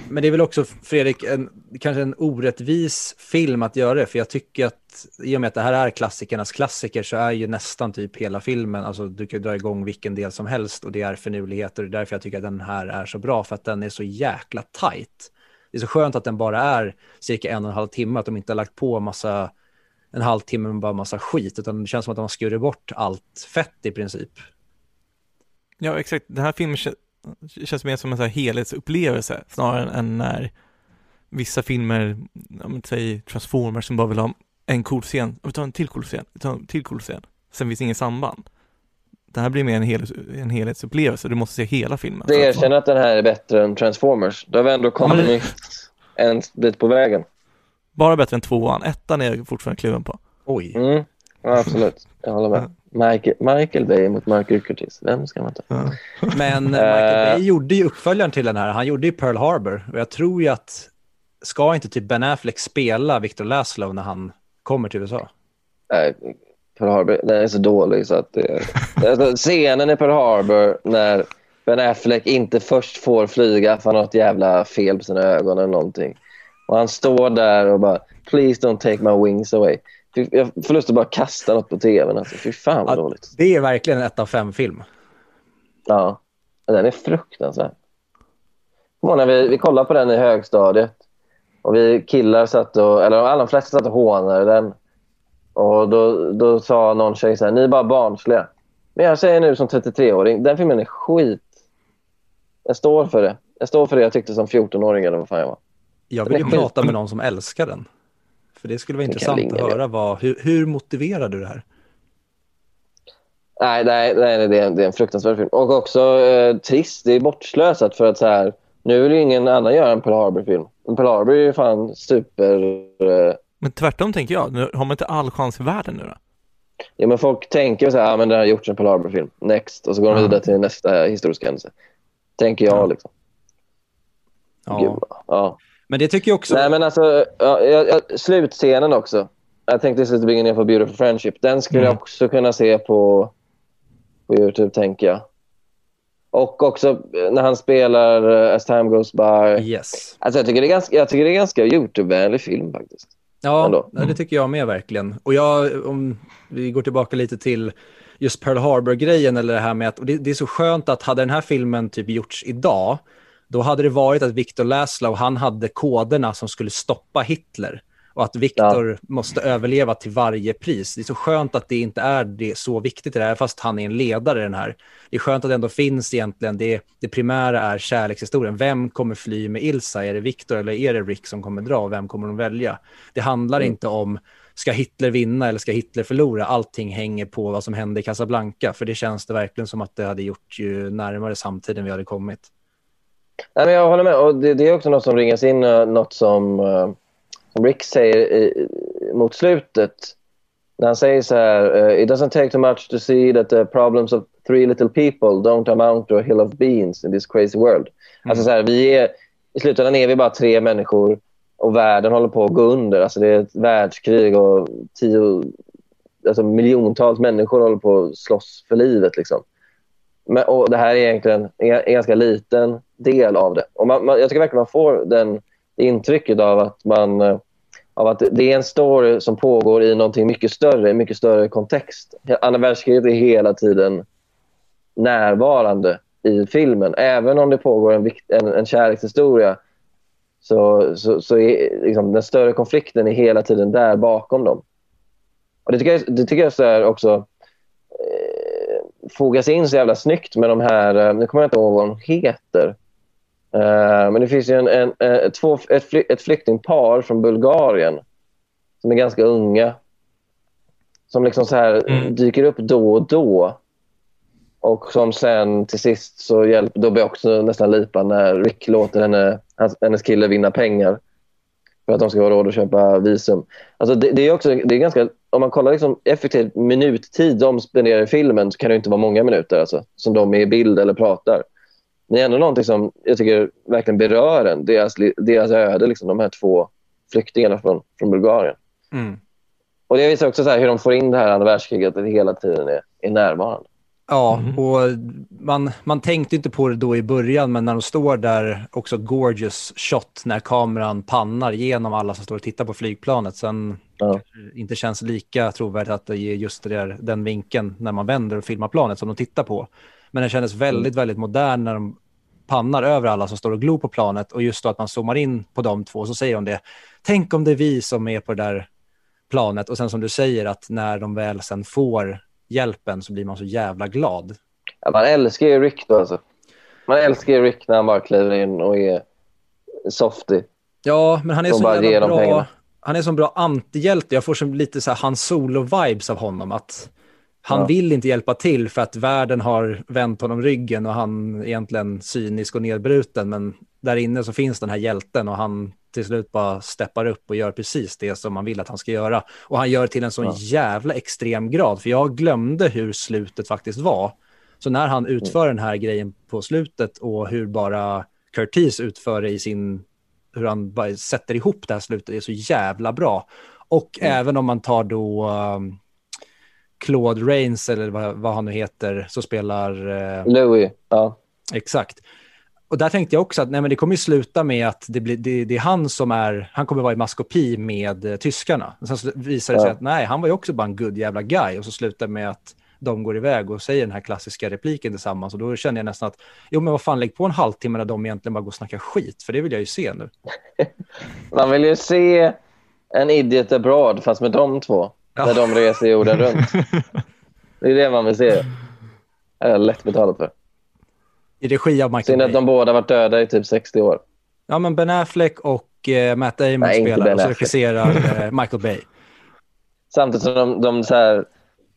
Men det är väl också, Fredrik, en, kanske en orättvis film att göra det, för jag tycker att i och med att det här är klassikernas klassiker så är ju nästan typ hela filmen, alltså du kan dra igång vilken del som helst och det är finurligheter och därför jag tycker att den här är så bra, för att den är så jäkla tajt. Det är så skönt att den bara är cirka en och en halv timme, att de inte har lagt på massa, en halvtimme med bara massa skit, utan det känns som att de har skurit bort allt fett i princip. Ja, exakt. Den här filmen känns mer som en så här helhetsupplevelse snarare än när vissa filmer, om säg Transformers som bara vill ha en cool scen, vi tar en till cool scen, vi tar en till cool scen, sen finns inget samband. Det här blir mer en, hel, en helhetsupplevelse, du måste se hela filmen. Jag erkänner att den här är bättre än Transformers. Då har vi ändå kommit ja, det... en bit på vägen. Bara bättre än tvåan, ettan är jag fortfarande kluven på. Oj. Mm. Ja, absolut, jag håller med. Michael, Michael Bay mot Michael Curtis. Vem ska man ta? Ja. Men Michael Bay gjorde ju uppföljaren till den här. Han gjorde ju Pearl Harbor. Och jag tror ju att, ska inte typ Ben Affleck spela Victor Laszlo när han kommer till USA? Nej, Pearl Harbor, den är så dålig så att det, alltså, Scenen i Pearl Harbor när Ben Affleck inte först får flyga för han har ett jävla fel på sina ögon eller någonting. Och han står där och bara “Please don't take my wings away”. Jag får lust att bara kasta något på tvn. Alltså. Fy fan vad ja, dåligt. Det är verkligen en ett av fem film. Ja, den är fruktansvärd. När vi, vi kollade på den i högstadiet och vi killar satt och, eller alla flesta satt och hånade den. Och då, då sa någon tjej så här, ni är bara barnsliga. Men jag säger nu som 33-åring, den filmen är skit. Jag står för det. Jag står för det jag tyckte som 14-åring eller vad fan jag var. Jag vill ju prata med någon som älskar den. För det skulle vara det intressant att höra. Vad, hur, hur motiverar du det här? Nej, nej, nej det, är, det är en fruktansvärd film. Och också eh, trist. Det är bortslösat för att så här, nu vill ju ingen annan göra en Pearl Harbor-film. Pearl Harbor är ju fan super... Eh... Men tvärtom tänker jag. Nu har man inte all chans i världen nu då? Ja, men folk tänker så här, ah, men det har gjorts en Pearl Harbor-film. Next. Och så går de vidare till nästa historiska händelse. Tänker jag ja. liksom. Ja. Gud, ja. Men det tycker jag också... Nej, men alltså, ja, ja, slutscenen också. Jag tänkte att beginning of a beautiful friendship. Den skulle mm. jag också kunna se på, på Youtube, tänker jag. Och också när han spelar uh, As time goes by. Yes. Alltså, jag, tycker det är ganska, jag tycker det är ganska Youtube-vänlig film faktiskt. Ja, Ändå. det tycker jag med verkligen. Och jag, om vi går tillbaka lite till just Pearl Harbor-grejen eller det här med att, det, det, är så skönt att hade den här filmen typ gjorts idag, då hade det varit att Viktor Laszlo, han hade koderna som skulle stoppa Hitler och att Viktor ja. måste överleva till varje pris. Det är så skönt att det inte är det så viktigt i det här, fast han är en ledare i den här. Det är skönt att det ändå finns egentligen, det, det primära är kärlekshistorien. Vem kommer fly med Ilsa? Är det Viktor eller är det Rick som kommer dra? Vem kommer de välja? Det handlar mm. inte om ska Hitler vinna eller ska Hitler förlora? Allting hänger på vad som händer i Casablanca, för det känns det verkligen som att det hade gjort ju närmare samtiden vi hade kommit. Nej, men jag håller med. Och det, det är också något som ringas in, uh, något som, uh, som Rick säger i, mot slutet. När han säger så här, uh, It doesn't take too much to see that the problems of three little people don't amount to a hill of beans in this crazy world. Mm. Alltså så här, vi är, I slutändan är vi bara tre människor och världen håller på att gå under. Alltså det är ett världskrig och tio, alltså miljontals människor håller på att slåss för livet. Liksom. Men, och det här är egentligen en ganska liten del av det. Och man, man, jag tycker verkligen man får den intrycket av att, man, eh, av att det är en story som pågår i någonting mycket större, en mycket större kontext. Andra världskriget är hela tiden närvarande i filmen. Även om det pågår en, en, en kärlekshistoria så, så, så är liksom, den större konflikten är hela tiden där bakom dem. Och Det tycker jag, det tycker jag är också eh, fogas in så jävla snyggt med de här, eh, nu kommer jag inte ihåg vad de heter. Uh, men det finns ju en, en, eh, två, ett, fly, ett flyktingpar från Bulgarien som är ganska unga. Som liksom så här mm. dyker upp då och då. Och som sen till sist så hjälper, då blir jag också nästan lipa när Rick låter henne, hans, hennes kille vinna pengar för att de ska ha råd att köpa visum. Alltså det, det är också, det är ganska, om man kollar liksom effektiv minuttid de spenderar i filmen så kan det inte vara många minuter alltså, som de är i bild eller pratar. Men det är ändå någonting som jag tycker verkligen berör en, deras, deras öde, liksom, de här två flyktingarna från, från Bulgarien. Mm. Och Det visar också så hur de får in det här andra världskriget, att det hela tiden är, är närvarande. Ja, Mhm. och man, man tänkte inte på det då i början, men när de står där, också gorgeous shot, när kameran pannar genom alla som står och tittar på flygplanet. Sen Ja. inte känns lika trovärdigt att ger just där, den vinkeln när man vänder och filmar planet som de tittar på. Men den kändes väldigt, väldigt modern när de pannar över alla som står och glor på planet och just då att man zoomar in på de två så säger de det. Tänk om det är vi som är på det där planet och sen som du säger att när de väl sen får hjälpen så blir man så jävla glad. Ja, man älskar ju Rick då alltså. Man älskar ju Rick när han bara kliver in och är softy. Ja, men han är De så jävla bra. pengarna. Han är så bra antihjälte. Jag får som lite så här hans solo-vibes av honom. Att han Ja. vill inte hjälpa till för att världen har vänt honom ryggen och han är egentligen cynisk och nedbruten. Men där inne så finns den här hjälten och han till slut bara steppar upp och gör precis det som man vill att han ska göra. Och han gör till en sån Ja. jävla extrem grad. För jag glömde hur slutet faktiskt var. Så när han utför den här grejen på slutet och hur bara Curtis utför det i sin hur han bara sätter ihop det här slutet är så jävla bra. Och Mm. även om man tar då um, Claude Rains eller vad, vad han nu heter, så spelar eh, Louis, ja. exakt. Och där tänkte jag också att nej, men det kommer ju sluta med att det, blir, det, det är han som är, han kommer vara i maskopi med eh, tyskarna. Och sen så visar det sig Ja. att nej, han var ju också bara en good jävla guy och så slutar det med att de går iväg och säger den här klassiska repliken tillsammans och då känner jag nästan att jo men vad fan lägg på en halvtimme när de egentligen bara går och snackar skit för det vill jag ju se nu. Man vill ju se en idiot abroad fast med de två. Ja. När de reser jorden runt. Det är det man vill se. Det är lätt betalat för. I regi av Michael Synd att de båda varit döda i typ 60 år. Ja, men Ben Affleck och eh, Matt Damon Nej, spelar och så regisserar eh, Michael Bay. Samtidigt som de, de så här,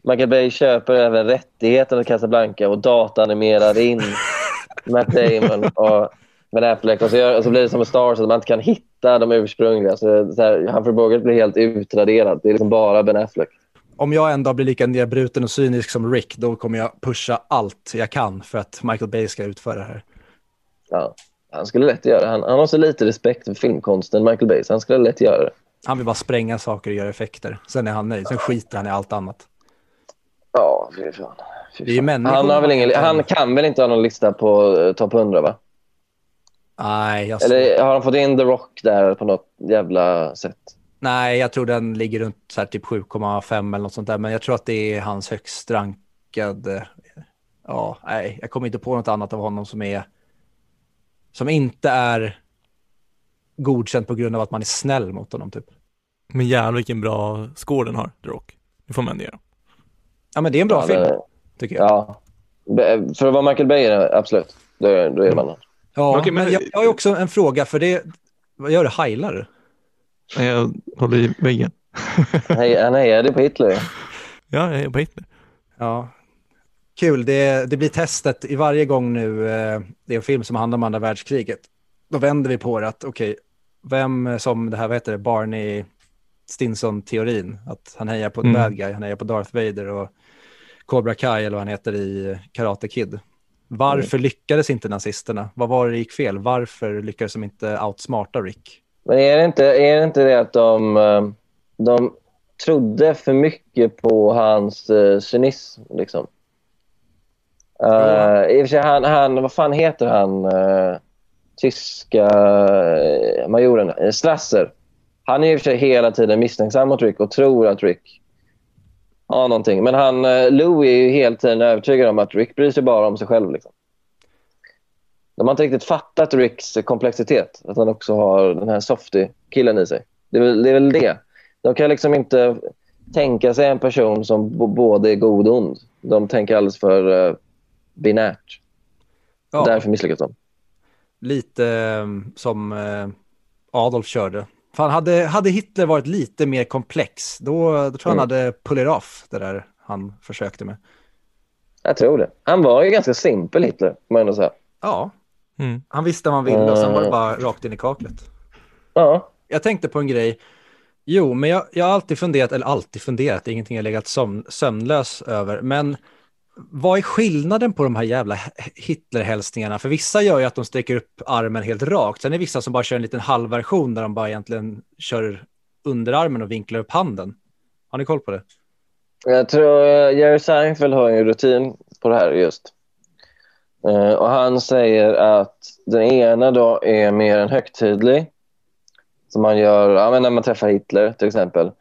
Michael Bay köper även rättigheten till Casablanca och datanimerar in Matt Damon och Ben Affleck. Och så, gör, och så blir det som med Star Wars att man inte kan hitta de ursprungliga. Så, så här, Humphrey Bogart blir helt utraderad. Det är liksom bara Ben Affleck. Om jag en dag blir lika nedbruten och cynisk som Rick, då kommer jag pusha allt jag kan för att Michael Bay ska utföra det här. Ja, han skulle lätt göra det. Han, han har så lite respekt för filmkonsten, Michael Bay, så han skulle lätt göra det. Han vill bara spränga saker och göra effekter. Sen är han nöjd. Sen skiter han i allt annat. Ja, fy fan. Fy fan. människor han, har väl ingen, han kan väl inte ha någon lista på uh, topp 100, va? Nej, jag, Eller har han fått in The Rock där på något jävla sätt? Nej, jag tror den ligger runt så här typ 7,5 eller något sånt där. Men jag tror att det är hans högst rankade. Ja, nej, jag kommer inte på något annat av honom som är som inte är godkänt på grund av att man är snäll mot honom typ. Men jävlar vilken bra score den har, The Rock. Det får man ändå göra. Ja, men det är en bra Ja, film det- tycker jag. Ja. För att vara Michael Bay, är det- absolut. Då är, då är man Ja, Okej, men men- jag, jag har också en fråga för det. Vad gör du? Heilar du? Jag håller i väggen. Hej, Han hejade på Hitler. Ja, jag är på Hitler. Ja. Kul, det, det blir testet i varje gång nu eh, det är en film som handlar om andra världskriget. Då vänder vi på det att okej, vem som det här, vad heter det, Barney Stinson-teorin, att han hejar på Mm. bad guy, han hejar på Darth Vader och Cobra Kai eller vad han heter i Karate Kid. Varför lyckades inte nazisterna? Vad var det det gick fel? Varför lyckades de inte outsmarta Rick? Men är det inte, är det, inte det att de, eh, de trodde för mycket på hans uh, cynism? Liksom? Uh, I och för sig, han, han, vad fan heter han, eh, tyska uh, majoren? Uh, Strasser. Han är i och för sig hela tiden misstänksam mot Rick och tror att Rick har någonting. Men han, uh, Louis är ju hela tiden övertygad om att Rick bryr sig bara om sig själv. Liksom. De har inte riktigt fattat Ricks komplexitet. Att han också har den här softy-killen i sig. Det är, väl, det är väl det. De kan liksom inte tänka sig en person som både är god och ond. De tänker alldeles för uh, binärt. Ja, Därför misslyckas de. lite eh, som eh, Adolf körde. Fan, hade, hade Hitler varit lite mer komplex, då, då tror jag han hade pull it off, det där han försökte med. Jag tror det. Han var ju ganska simpel, Hitler. Man ändå säga. Ja, Mm. han visste vad han ville och sen var det bara rakt in i kaklet. Ja. Jag tänkte på en grej. Jo, men jag, jag har alltid funderat, eller alltid funderat, det är ingenting jag legat sömn, sömnlös över, men vad är skillnaden på de här jävla Hitlerhälsningarna? För vissa gör ju att de sträcker upp armen helt rakt, sen är det vissa som bara kör en liten halvversion där de bara egentligen kör underarmen och vinklar upp handen. Har ni koll på det? Jag tror eh, Jerry Seinfeld har en rutin på det här just. Eh, och han säger att den ena då är mer en högtidlig, som man gör ja, när man träffar Hitler till exempel.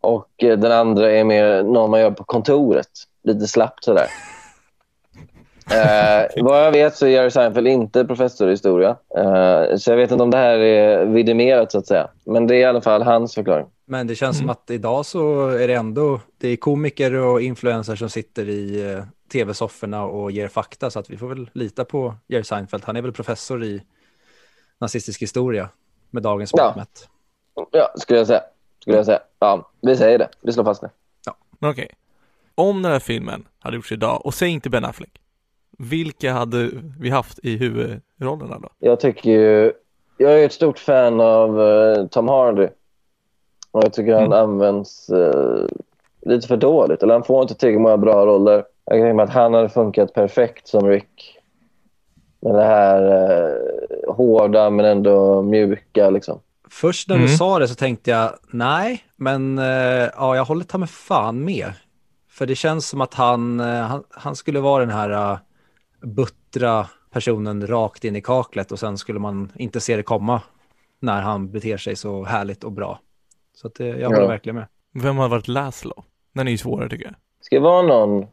Och eh, den andra är mer någon man gör på kontoret, lite slappt sådär. Eh, vad jag vet så är Jerry Seinfeld inte professor i historia. Eh, så jag vet inte om det här är vidimerat så att säga. Men det är i alla fall hans förklaring. Men det känns Mm. som att idag så är det ändå, det är komiker och influencers som sitter i eh, tv-sofforna och ger fakta så att vi får väl lita på Jerry Seinfeld. Han är väl professor i nazistisk historia med dagens Ja. mått mätt. Ja, skulle jag säga. Skulle jag säga. Ja, vi säger det. Vi slår fast det. Men okej. Om den här filmen hade gjorts idag, och säg inte Ben Affleck. Vilka hade vi haft i huvudrollerna då? Jag tycker ju... Jag är ett stort fan av eh, Tom Hardy. Och jag tycker han används eh, lite för dåligt. Eller han får inte tillräckligt många bra roller. Jag kan tänka mig att han hade funkat perfekt som Rick. Med det här eh, hårda men ändå mjuka liksom. Först när Mm. du sa det så tänkte jag nej, men ja, jag håller ta med fan med. För det känns som att han, eh, han, han skulle vara den här uh, buttra personen rakt in i kaklet och sen skulle man inte se det komma när han beter sig så härligt och bra. Så att, eh, jag håller Ja. verkligen med. Vem hade varit Laszlo? Den är ju svårare tycker jag. Ska det vara någon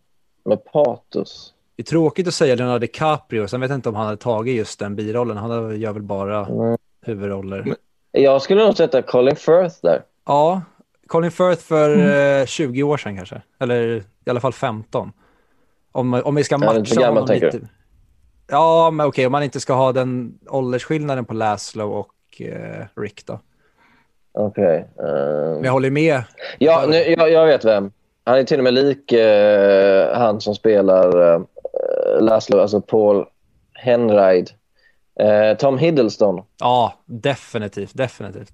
med patos? Det är tråkigt att säga Leonardo DiCaprio, sen vet jag inte om han hade tagit just den birollen. Han gör väl bara Mm. huvudroller. Men- Jag skulle nog sätta Colin Firth där. Ja, Colin Firth för eh, 20 år sedan kanske. Eller i alla fall 15. Om, om vi ska lite matcha gammal, honom tänker lite. Ja, men okej, om man inte ska ha den åldersskillnaden på Laszlo och eh, Rick då. Okej. eh, Men jag håller med. Ja, nu, jag, jag vet vem. Han är till och med lik eh, han som spelar eh, Laszlo, alltså Paul Henreid. Eh, Tom Hiddleston. Ja, definitivt, definitivt.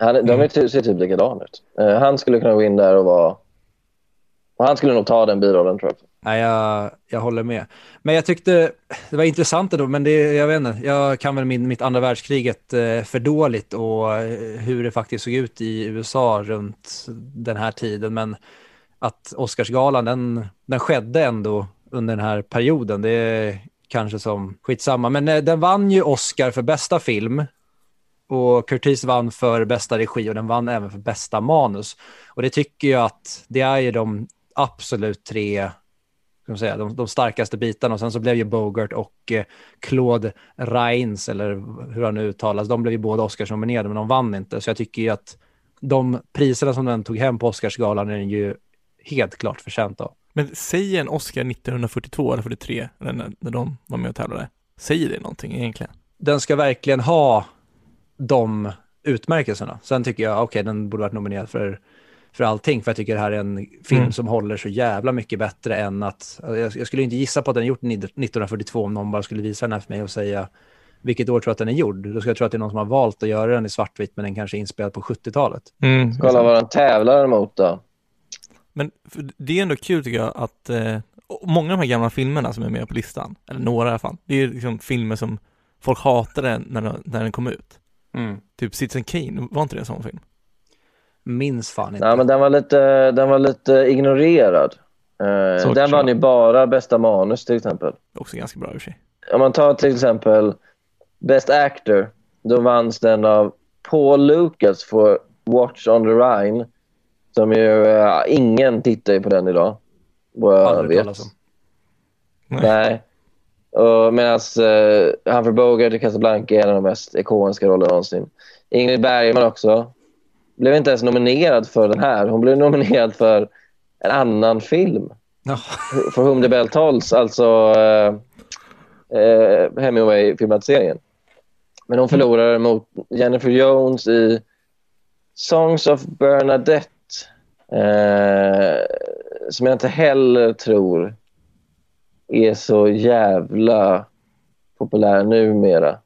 Han, De Mm. är ty, ser typ likadana ut. Eh, han skulle kunna gå in där och vara... Och han skulle nog ta den birollen, tror jag. Nej, jag, jag håller med. Men jag tyckte det var intressant ändå, men det, jag vet inte, jag kan väl min, mitt andra världskriget eh, för dåligt och eh, hur det faktiskt såg ut i USA runt den här tiden, men att Oscarsgalan, den, den skedde ändå under den här perioden, det är kanske som skitsamma, men den vann ju Oscar för bästa film och Curtis vann för bästa regi och den vann även för bästa manus. Och det tycker jag att det är ju de absolut tre ska man säga, de, de starkaste bitarna. Och sen så blev ju Bogart och eh, Claude Rains, eller hur han nu uttalas, de blev ju båda Oscarsnominerade, men de vann inte. Så jag tycker ju att de priserna som den tog hem på Oscarsgalan är den ju helt klart förtjänt av. Men säger en Oscar 1942 eller 43, eller när, när de var med och tävlade, säger det någonting egentligen? Den ska verkligen ha de utmärkelserna. Sen tycker jag, okej, den borde varit nominerad för, för allting, för jag tycker det här är en film Mm. som håller så jävla mycket bättre än att, jag, jag skulle inte gissa på att den är gjort 1942 om någon bara skulle visa den här för mig och säga vilket år tror du att den är gjord? Då ska jag tro att det är någon som har valt att göra den i svartvitt, men den kanske är inspelad på 70-talet. Mm. Kolla vad den tävlar mot då. Men det är ändå kul tycker jag att eh, många av de här gamla filmerna som är med på listan, eller några i alla fall, det är liksom filmer som folk hatade när, den- när den kom ut. Typ Citizen Kane, var inte det en sån film? Minns fan inte. Nej, men den var lite, den var lite ignorerad. Eh, Så den vann ju bara bästa manus till exempel. Också ganska bra i och för sig. Om man tar till exempel Best Actor, då vanns den av Paul Lucas för Watch on the Rhine. Som ju, eh, ingen tittar ju på den idag. Vad jag Aldrig vet. talas om. Nej. Medan uh, Humphrey Bogart i Casablanca är en av de mest ikoniska rollerna någonsin. Ingrid Bergman också. Blev inte ens nominerad för den här. Hon blev nominerad för en annan film. Ja. For whom the bell tolls, alltså uh, uh, Hemingway-filmatiseringen. Men hon förlorade mot Jennifer Jones i Songs of Bernadette. eh, som jag inte heller tror är så jävla populär numera.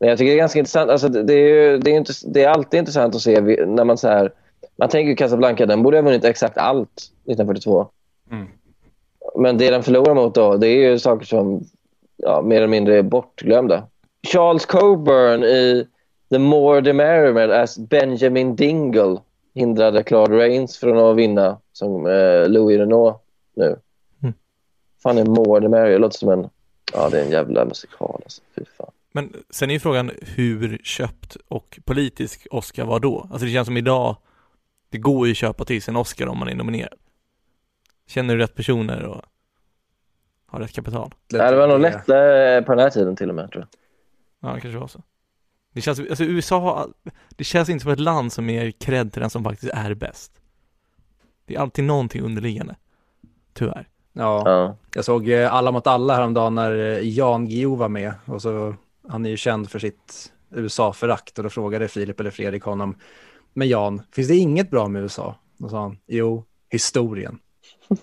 Men jag tycker det är ganska intressant. Alltså det, är ju, det, är inte, det är alltid intressant att se när man så här... Man tänker Casablanca, den borde ha vunnit exakt allt 1942. Mm. Men det den förlorar mot då, det är ju saker som ja, mer eller mindre är bortglömda. Charles Coburn i The More the Merrier as Benjamin Dingle hindrade Claude Rains från att vinna som eh, Louis Renault nu. Fan är More the Merrier? Det låter som en... Ja, det är en jävla musikal alltså. Fy fan. Men sen är ju frågan hur köpt och politisk Oscar var då? Alltså det känns som idag, det går ju att köpa till sig en Oscar om man är nominerad. Känner du rätt personer och har rätt kapital? Nej, det var nog lättare på den här tiden till och med tror jag. Ja, det kanske var så. Det känns, alltså USA har, det känns inte som ett land som ger cred till den som faktiskt är bäst. Det är alltid någonting underliggande. Tyvärr. Ja, Ja. jag såg eh, Alla mot alla häromdagen när eh, Jan Guillou var med. Och så, han är ju känd för sitt USA-förakt och då frågade Filip eller Fredrik honom, men Jan, finns det inget bra med USA? Då sa han, jo, historien.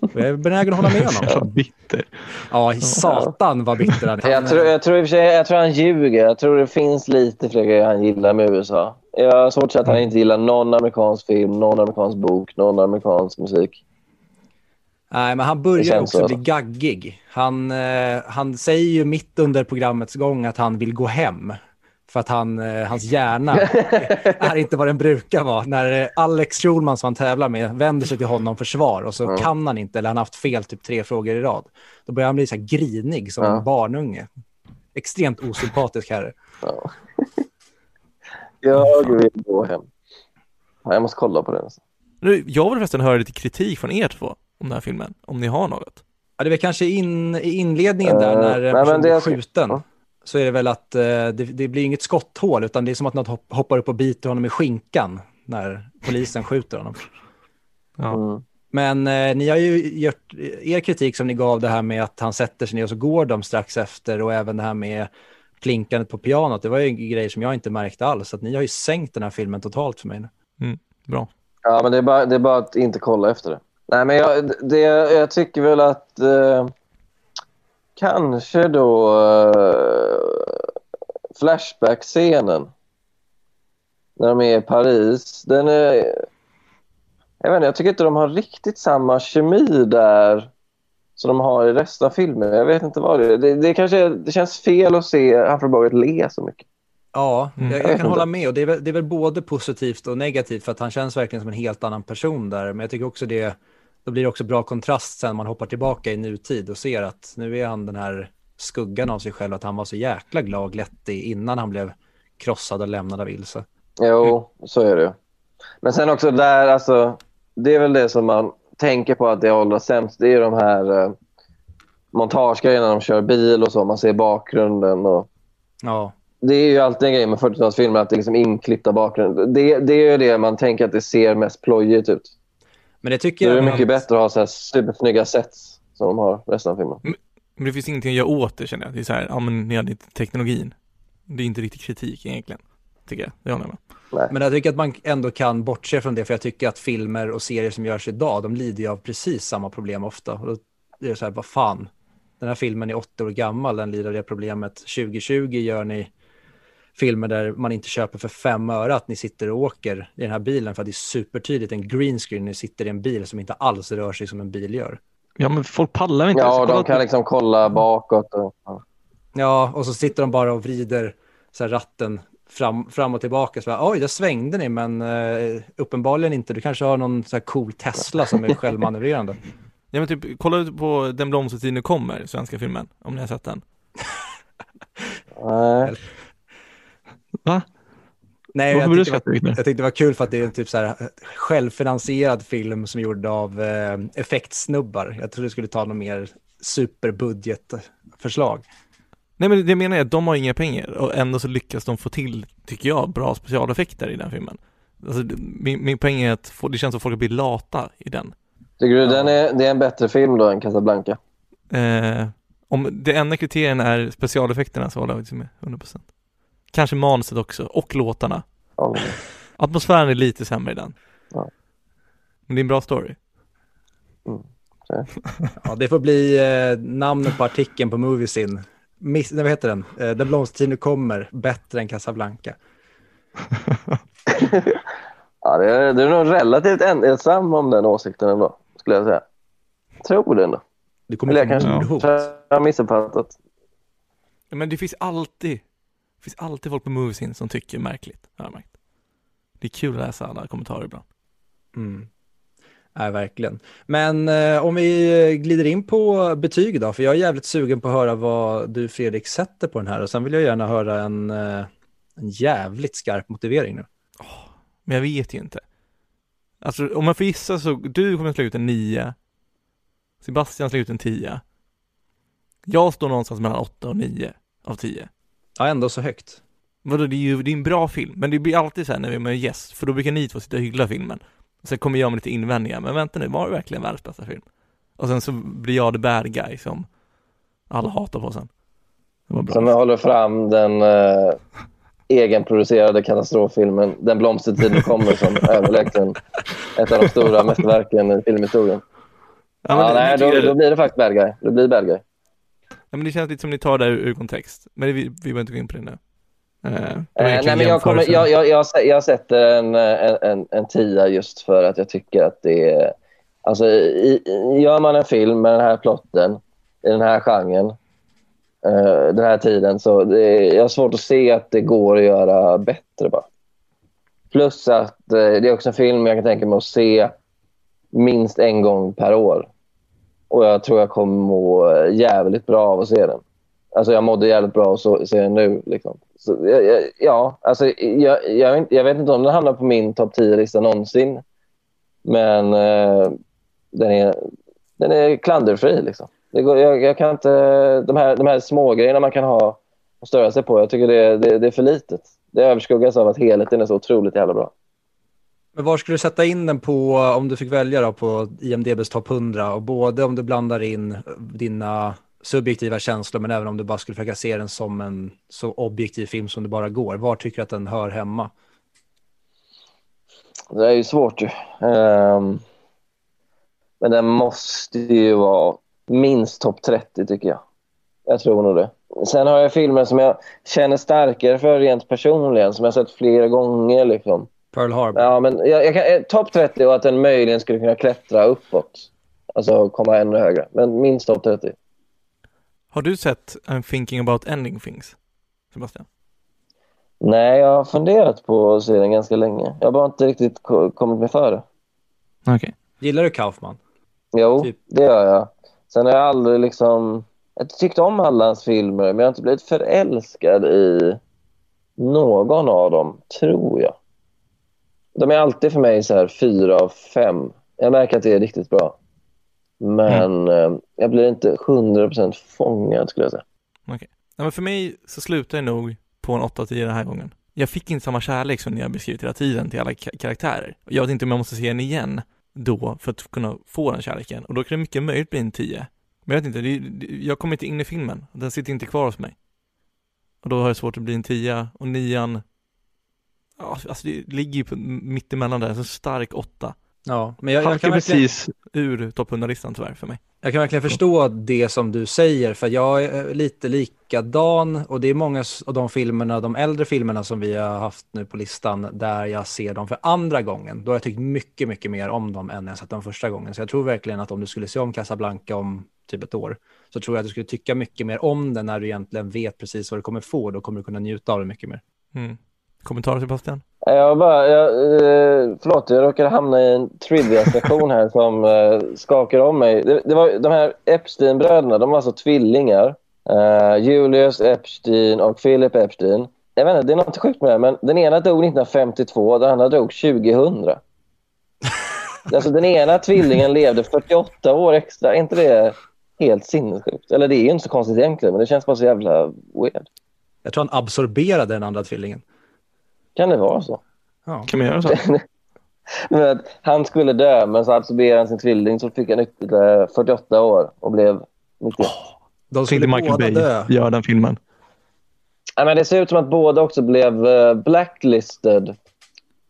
Och jag är benägen att hålla med honom. Jävla bitter. Ja, satan vad bitter han är. Jag tror, jag, tror i och för sig, jag tror han ljuger. Jag tror det finns lite fler grejer han gillar med USA. Jag har svårt att säga att han inte gillar någon amerikansk film, någon amerikansk bok, någon amerikansk musik. Nej, men han Det börjar också så. bli gaggig. Han, eh, han säger ju mitt under programmets gång att han vill gå hem. För att han, eh, hans hjärna är inte vad den brukar vara. När eh, Alex Schulman som han tävlar med vänder sig till honom för svar och så Ja. kan han inte, eller han har haft fel typ tre frågor i rad. Då börjar han bli så här grinig som Ja. en barnunge. Extremt osympatisk herre. Ja. Jag vill gå hem. Ja, Jag måste kolla på den. Nu, Jag vill förresten höra lite kritik från er två om den här filmen, om ni har något. Ja, det är väl kanske in, i inledningen där Eh, när en nej, men person det blir jag ska- skjuten. ja. Så är det väl att eh, det, det blir inget skotthål utan det är som att något hopp- hoppar upp och biter honom i skinkan när polisen skjuter honom. Ja. Mm. Men eh, ni har ju gjort er kritik som ni gav det här med att han sätter sig ner och så går de strax efter och även det här med klinkandet på pianot. Det var ju en grej som jag inte märkte alls. Att ni har ju sänkt den här filmen totalt för mig nu. Bra. Ja, men det är, bara, det är bara att inte kolla efter det. Nej, men jag, det, jag tycker väl att eh, kanske då eh, Flashback-scenen när de är i Paris, den är... Jag vet inte, jag tycker inte de har riktigt samma kemi där som de har i resten av filmen. Jag vet inte vad det är. Det, det, kanske, det känns fel att se Humphrey Bogart le så mycket. Ja, Mm. jag, Jag kan inte. hålla med och det är, väl, det är väl både positivt och negativt för att han känns verkligen som en helt annan person där. Men jag tycker också det, då blir det också bra kontrast sen man hoppar tillbaka i nutid och ser att nu är han den här skuggan av sig själv, att han var så jäkla glad glättig innan han blev krossad och lämnad av Ilse. Jo, så är det. Men sen också där, alltså, det är väl det som man tänker på att det åldras sämst. Det är de här eh, montagegrejerna när de kör bil och så. Man ser bakgrunden. Och, Ja, det är ju alltid en grej med 40-talsfilmer att det är liksom inklippta bakgrund. Det, det är ju det man tänker att det ser mest plojigt ut. Men det tycker Det är jag... mycket bättre att ha så här supersnygga sets som de har resten av filmen. Men det finns ingenting att göra åt det känner jag. Det är så här, ja men ni hade inte teknologin. Det är inte riktigt kritik egentligen. Tycker jag. Det håller jag med. Men jag tycker att man ändå kan bortse från det, för jag tycker att filmer och serier som görs idag, de lider ju av precis samma problem ofta. Och då är det så här, vad fan, den här filmen är åtta år gammal, den lider av det problemet. 2020 gör ni filmer där man inte köper för fem öre att ni sitter och åker i den här bilen för att det är supertydligt en green screen, ni sitter i en bil som inte alls rör sig som en bil gör. Ja men folk pallar inte. Ja, de kan på- liksom kolla bakåt. Och, ja. Och så sitter de bara och vrider så här ratten fram, fram och tillbaka. Så bara, Oj, där svängde ni, men eh, uppenbarligen inte. Du kanske har någon så här cool Tesla som är självmanövrerande. Ja men typ, kolla ut på Den blomstertid nu kommer, svenska filmen. Om ni har sett den. Nej. Va? Nej, Varför jag du tyckte, det var, jag tyckte det var kul för att det är en typ så här eh, självfinansierad film som är gjord av eh, effektsnubbar. Jag trodde det skulle ta något mer superbudgetförslag. Nej men det menar jag, de har inga pengar och ändå så lyckas de få till, tycker jag, bra specialeffekter i den filmen. Alltså, min, min poäng är att få, det känns som att folk blir lata i den. Tycker du Ja. den är, det är en bättre film då än Casablanca? Eh, om det enda kriterien är specialeffekterna så håller jag med 100%. Kanske manuset också, och låtarna. Ja. Atmosfären är lite sämre i den. Ja. Men det är en bra story. Ja, det får bli eh, namnet på artikeln på Moviesin. Miss, nej, vad heter den? Eh, Den blomstertid nu kommer, bättre än Casablanca. Ja, det, är, det är nog relativt ensam om den åsikten ändå, skulle jag säga. Tror det ändå. Du kommer Eller jag kanske jag har missuppfattat. Ja, Men det finns alltid, det finns alltid folk på Moviesin som tycker märkligt, har jag märkt. Det är kul att läsa alla kommentarer ibland. Mm. Nej, verkligen. Men eh, om vi glider in på betyg då, för jag är jävligt sugen på att höra vad du Fredrik sätter på den här och sen vill jag gärna höra en, eh, en jävligt skarp motivering nu. Men jag vet ju inte. Alltså om man får gissa så, du kommer slå ut en 9. Sebastian slår ut en 10. Jag står någonstans mellan 8 och 9 av 10. Ja, ändå så högt. Vadå, det är ju det är en bra film, men det blir alltid så här när vi är med gäst, för då brukar ni två sitta och hylla filmen. Sen kommer jag med lite invändningar, men vänta nu, var det verkligen världens bästa film? Och sen så blir jag the bad guy som alla hatar på sen. Det var bra. Som håller fram den eh, egenproducerade katastroffilmen Den blomstertiden kommer som överlägset ett av de stora mästerverken i filmhistorien. Ja, men Ja, det- nej, jag då, då blir det faktiskt bad guy. Det blir bad guy. Ja, men det känns lite som ni tar det ur, kontext. Men det, vi, vi behöver inte gå in på det nu. Eh, egentligen nej, men jag, kommer, jag, jag, jag, jag sätter en, en, en, tia just för att jag tycker att det är... Alltså, i, gör man en film med den här plotten, i den här genren, eh, den här tiden, så det är, jag har svårt att se att det går att göra bättre bara. Plus att det är också en film jag kan tänka mig att se minst en gång per år. Och jag tror jag kommer må jävligt bra av att se den. Alltså jag mådde jävligt bra av att så- se den nu. Liksom. Så, jag- jag- ja, alltså, jag, jag, vet jag vet inte om den hamnar på min topp 10-lista någonsin. Men eh, den, är, den är klanderfri. Liksom. Det går, jag, jag kan inte, de här, de här små grejerna man kan ha och störa sig på, jag tycker det, det, det är för litet. Det överskuggas av att helheten är så otroligt jävla bra. Men var skulle du sätta in den på, om du fick välja då, på IMDBs topp 100? Och både om du blandar in dina subjektiva känslor, men även om du bara skulle försöka se den som en så objektiv film som det bara går. Var tycker du att den hör hemma? Det är ju svårt ju. Um, men den måste ju vara minst topp 30 tycker jag. Jag tror nog det. Sen har jag filmer som jag känner starkare för rent personligen, som jag sett flera gånger. Liksom. Pearl Harbor. Ja, men jag, jag kan, eh, topp 30 och att den möjligen skulle kunna klättra uppåt. Alltså komma ännu högre. Men minst topp 30. Har du sett I'm thinking about ending things? Sebastian? Nej, jag har funderat på att se den ganska länge. Jag har bara inte riktigt ko- kommit mig för det. Okej. Gillar du Kaufman? Jo, Typ. det gör jag. Sen har jag aldrig liksom... Jag tyckte om alla hans filmer, men jag har inte blivit förälskad i någon av dem, tror jag. De är alltid för mig så här fyra av fem. Jag märker att det är riktigt bra. Men eh, jag blir inte 100% fångad, skulle jag säga. Nej, men för mig så slutar jag nog på en 8-10 den här gången. Jag fick inte samma kärlek som ni har beskrivit hela tiden till alla ka- karaktärer. Jag vet inte om jag måste se den igen då för att kunna få den kärleken. Och då kan det mycket möjligt bli en 10. Men jag vet inte, det, det, jag kommer inte in i filmen. Den sitter inte kvar hos mig. Och då har jag svårt att bli en 10 och 9 Ja, alltså det ligger ju på mittemellan där, så stark 8. Ja, men jag, jag, kan verkligen, precis ur topp 100-listan tyvärr för mig. jag kan verkligen förstå det som du säger, för jag är lite likadan och det är många av de filmerna, de äldre filmerna som vi har haft nu på listan, där jag ser dem för andra gången. Då har jag tyckt mycket, mycket mer om dem än när jag sett dem första gången. Så jag tror verkligen att om du skulle se om Casablanca om typ ett år, så tror jag att du skulle tycka mycket mer om den när du egentligen vet precis vad du kommer få. Då kommer du kunna njuta av det mycket mer. Mm. Kommentarer Sebastian? Jag bara, jag, eh, förlåt, jag råkade hamna i en trivia-sektion här som eh, skakar om mig. Det, det var, de här Epstein-bröderna, de var alltså tvillingar. Eh, Julius Epstein och Philip Epstein. Jag vet inte, det är något sjukt med det, men den ena dog 1952, den andra dog 2000. alltså den ena tvillingen levde 48 år extra. Är inte det helt sinnessjukt? Eller det är ju inte så konstigt egentligen, men det känns bara så jävla weird. Jag tror han absorberade den andra tvillingen. Kan det vara så? Ja. Kan man göra så? Men att han skulle dö, men så absorberade han sin tvilling så fick han ytterligare 48 år och blev 91. De Så skulle Michael båda Bay dö. gör den filmen. Ja, men det ser ut som att båda också blev eh, blacklisted.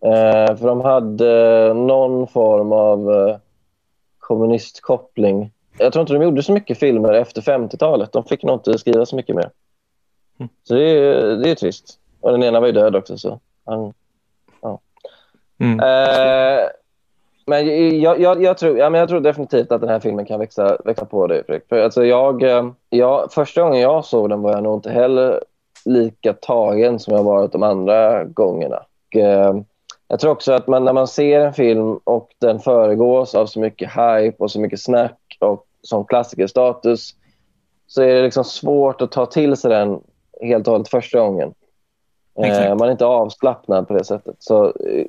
Eh, för de hade eh, någon form av eh, kommunistkoppling. Jag tror inte de gjorde så mycket filmer efter 50-talet. De fick nog inte skriva så mycket mer. Mm. Så det är, det är trist. Och den ena var ju död också. Så han, Mm. Eh, men jag, jag, jag, tror, ja, men jag tror definitivt att den här filmen kan växa, växa på dig, Fredrik. För alltså jag, eh, jag, första gången jag såg den var jag nog inte heller lika tagen som jag varit de andra gångerna. Och, eh, Jag tror också att man, när man ser en film och den föregås av så mycket hype och så mycket snack och som klassikerstatus så är det liksom svårt att ta till sig den helt och hållet första gången. Eh, Exakt. man är inte avslappnad på det sättet. Så, eh,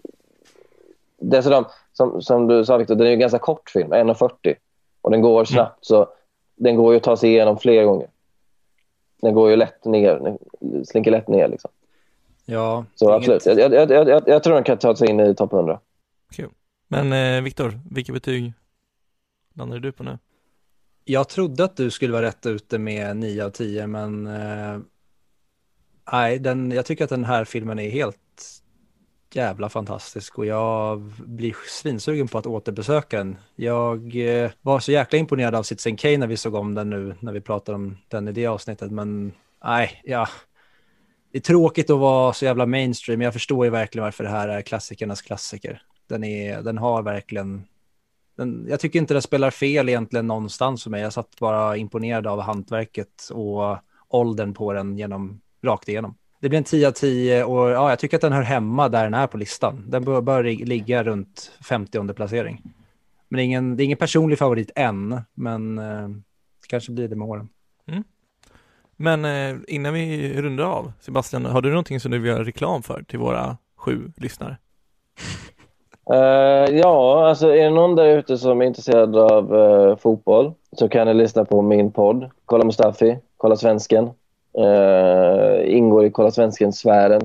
dessutom, som, som du sa Victor, den är ju en ganska kort film, 1.40. Och den går snabbt, så den går ju att ta sig igenom fler gånger. Den går ju lätt ner, den slinker lätt ner. Liksom. Ja, Så inget- absolut, jag, jag, jag, jag, jag tror den kan ta sig in i topp 100. Kul. Men eh, Viktor, vilket betyg landar du på nu? Jag trodde att du skulle vara rätt ute med 9 av 10, men eh, nej, den, jag tycker att den här filmen är helt jävla fantastisk och jag blir svinsugen på att återbesöka den. Jag eh, var så jäkla imponerad av Citizen Kane när vi såg om den nu, när vi pratade om den i det avsnittet, men nej, ja. Det är tråkigt att vara så jävla mainstream, men jag förstår ju verkligen varför det här är klassikernas klassiker. Den, är, den har verkligen den, jag tycker inte det spelar fel egentligen någonstans för mig. Jag satt bara imponerad av hantverket och åldern på den genom, rakt igenom. Det blir en 10 av 10 och ja, jag tycker att den hör hemma där den är på listan. Den bör, bör ligga runt 50 placering. Men det är ingen, det är ingen personlig favorit än, men eh, det kanske blir det med åren. Men eh, innan vi rundar av, Sebastian, har du någonting som du vill göra reklam för till våra sju lyssnare? Eh, ja, alltså är det någon där ute som är intresserad av eh, fotboll så kan ni lyssna på min podd. Kolla Mustafi, Kolla Svensken. Uh, ingår i Kolla Svensken-sfären.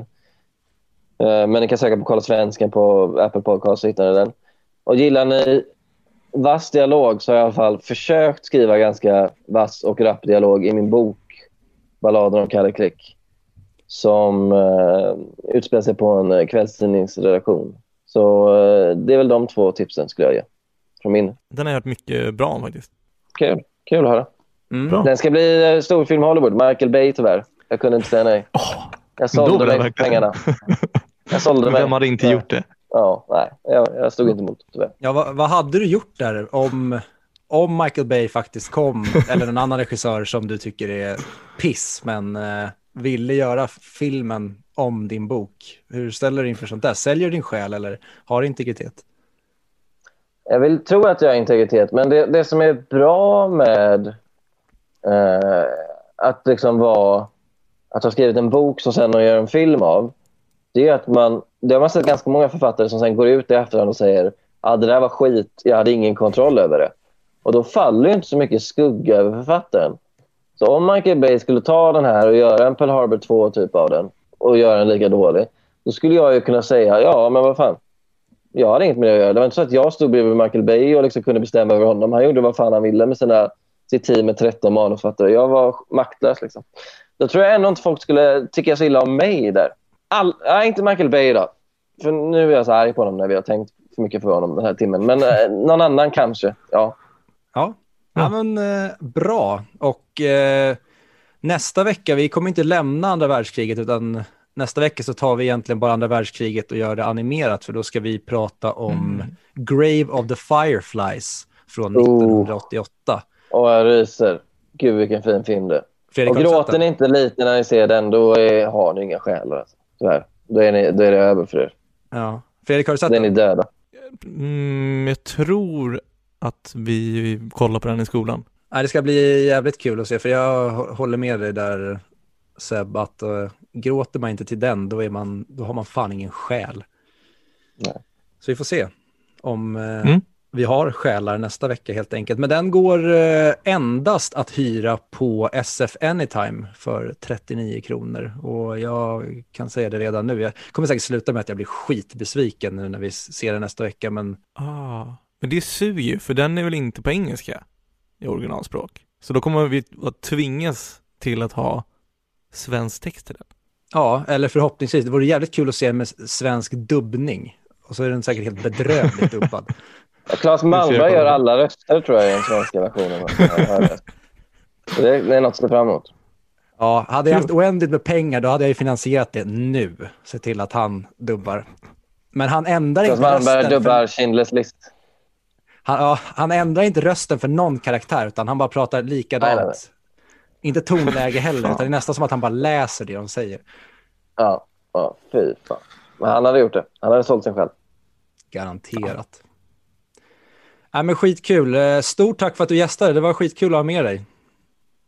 Eh, men ni kan söka på Kolla Svensken på Apple Podcast så hittar ni den. Och gillar ni vass dialog så har jag i alla fall försökt skriva ganska vass och rapp dialog i min bok Balladen om Kalle Klick som uh, utspelar sig på en uh, kvällstidningsredaktion. Så eh, det är väl de två tipsen skulle jag ge. Från min. Den har jag hört mycket bra om faktiskt. Kul, kul att höra. Mm. Den ska bli eh, storfilm Hollywood. Michael Bay tyvärr. Jag kunde inte säga nej. Jag då sålde jag mig för pengarna. Jag sålde mig. Vem hade inte Ja. gjort det? Ja, nej. Jag, jag stod inte emot tyvärr. Ja, vad, vad hade du gjort där om, om Michael Bay faktiskt kom, eller en annan regissör som du tycker är piss, men eh, ville göra filmen om din bok? Hur ställer du inför sånt där? Säljer du din själ eller har du integritet? Jag vill tro att jag har integritet, men det, det som är bra med eh, att liksom vara att ha skrivit en bok som sen gör en film av, det är att man, det har man sett ganska många författare som sen går ut i efterhand och säger ah, det där var skit, jag hade ingen kontroll över det. Och då faller ju inte så mycket skugga över författaren. Så om Michael Bay skulle ta den här och göra en Pearl Harbor 2 typ av den och göra den lika dålig, då skulle jag ju kunna säga ja, men vad fan. Jag hade inget med det att göra. Det var inte så att jag stod bredvid Michael Bay och liksom kunde bestämma över honom. Han gjorde vad fan han ville med sina, sitt team med 13 manusförfattare. Jag var maktlös. Liksom. Då tror jag ändå inte folk skulle tycka så illa om mig där. All, nej, inte Michael Bay då. För nu är jag så arg på honom när vi har tänkt för mycket för honom den här timmen. Men eh, någon annan kanske. Ja. Ja, ja men eh, bra. Och eh, nästa vecka, vi kommer inte lämna andra världskriget, utan nästa vecka så tar vi egentligen bara andra världskriget och gör det animerat, för då ska vi prata om Grave of the Fireflies från Oh. 1988. Och jag ryser. Gud vilken fin film det är. Fredrik, Och gråter den? ni inte lite när ni ser den, då är, har ni inga själar. Alltså. Tyvärr. Då är, ni, då är det över för er. Ja. Fredrik, har du sett är ni den? döda. Mm, jag tror att vi kollar på den i skolan. Nej, det ska bli jävligt kul att se, för jag hå- håller med dig där Seb, att uh, gråter man inte till den, då, är man, då har man fan ingen själ. Nej. Så vi får se om eh, Mm. Vi har själar nästa vecka helt enkelt. Men den går eh, endast att hyra på SF Anytime för 39 kronor. Och jag kan säga det redan nu. Jag kommer säkert sluta med att jag blir skitbesviken nu när vi ser den nästa vecka. Men Ah, men det suger ju, för den är väl inte på engelska i originalspråk. Så då kommer vi att tvingas till att ha svensk text till den. ja, eller förhoppningsvis. Det vore jävligt kul att se med svensk dubbning. Och så är den säkert helt bedrövligt dubbad. Ja, Claes Malmberg gör alla röster tror jag i den svenska versionen. Det. Är något att se fram emot. Ja, hade jag haft oändligt med pengar då hade jag ju finansierat det nu. Se till att han dubbar. Men han ändrar Claes inte Malmberg rösten. För, dubbar Schindler's list. han, ja, han ändrar inte rösten för någon karaktär, utan han bara pratar likadant. Nej, nej, Inte tonläge heller, utan det är nästan som att han bara läser det de säger. Ja, ja fy fan. Men han hade gjort det. Han hade sålt sig själv. Garanterat. Nej, men skitkul. Eh, Stort tack för att du gästade. Det var skitkul att ha med dig.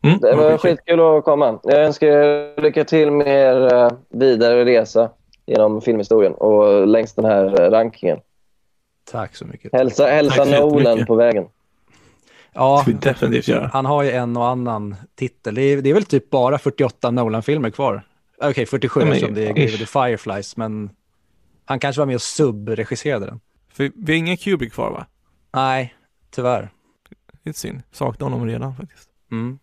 Mm, Det var skitkul. att komma. Jag önskar er lycka till med er eh, vidare resa genom filmhistorien och längs den här eh, rankingen. Tack så mycket. Hälsa, hälsa Nolan på vägen. Ja, definitivt göra. han har ju en och annan titel. Det är, det är väl typ bara 48 Nolan-filmer kvar. Okej, 47 Ja, men- eftersom det är of the Fireflies, men han kanske var med och subregisserade den. För vi har ingen Kubrick kvar va? Nej, tyvärr. Är synd. Saknar honom redan faktiskt. Mm,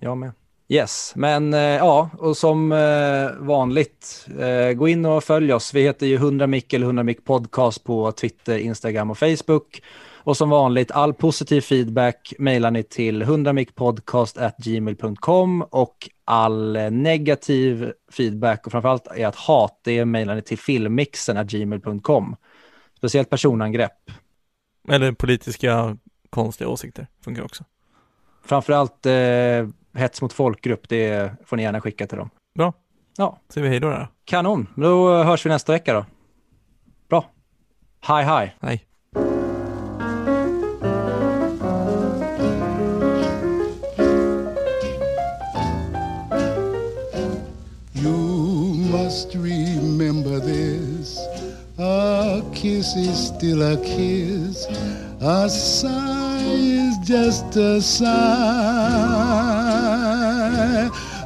jag med. Yes, men eh, ja, och som eh, vanligt, eh, gå in och följ oss. Vi heter ju 100 mick eller 100 mick podcast på Twitter, Instagram och Facebook. Och som vanligt, all positiv feedback mejlar ni till 100mickpodcast@gmail.com och all eh, negativ feedback och framförallt är att hat, det mejlar ni till filmmixen@gmail.com. Speciellt personangrepp. Eller politiska konstiga åsikter funkar också. Framförallt eh, hets mot folkgrupp, det får ni gärna skicka till dem. Bra. Ja. Säger vi hej då då. Kanon, då hörs vi nästa vecka då. Bra. Hej hej. Hej. Kiss is still a kiss. A sigh is just a sigh.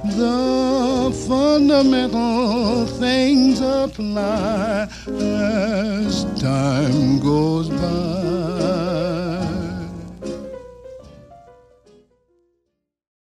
The fundamental things apply as time goes by.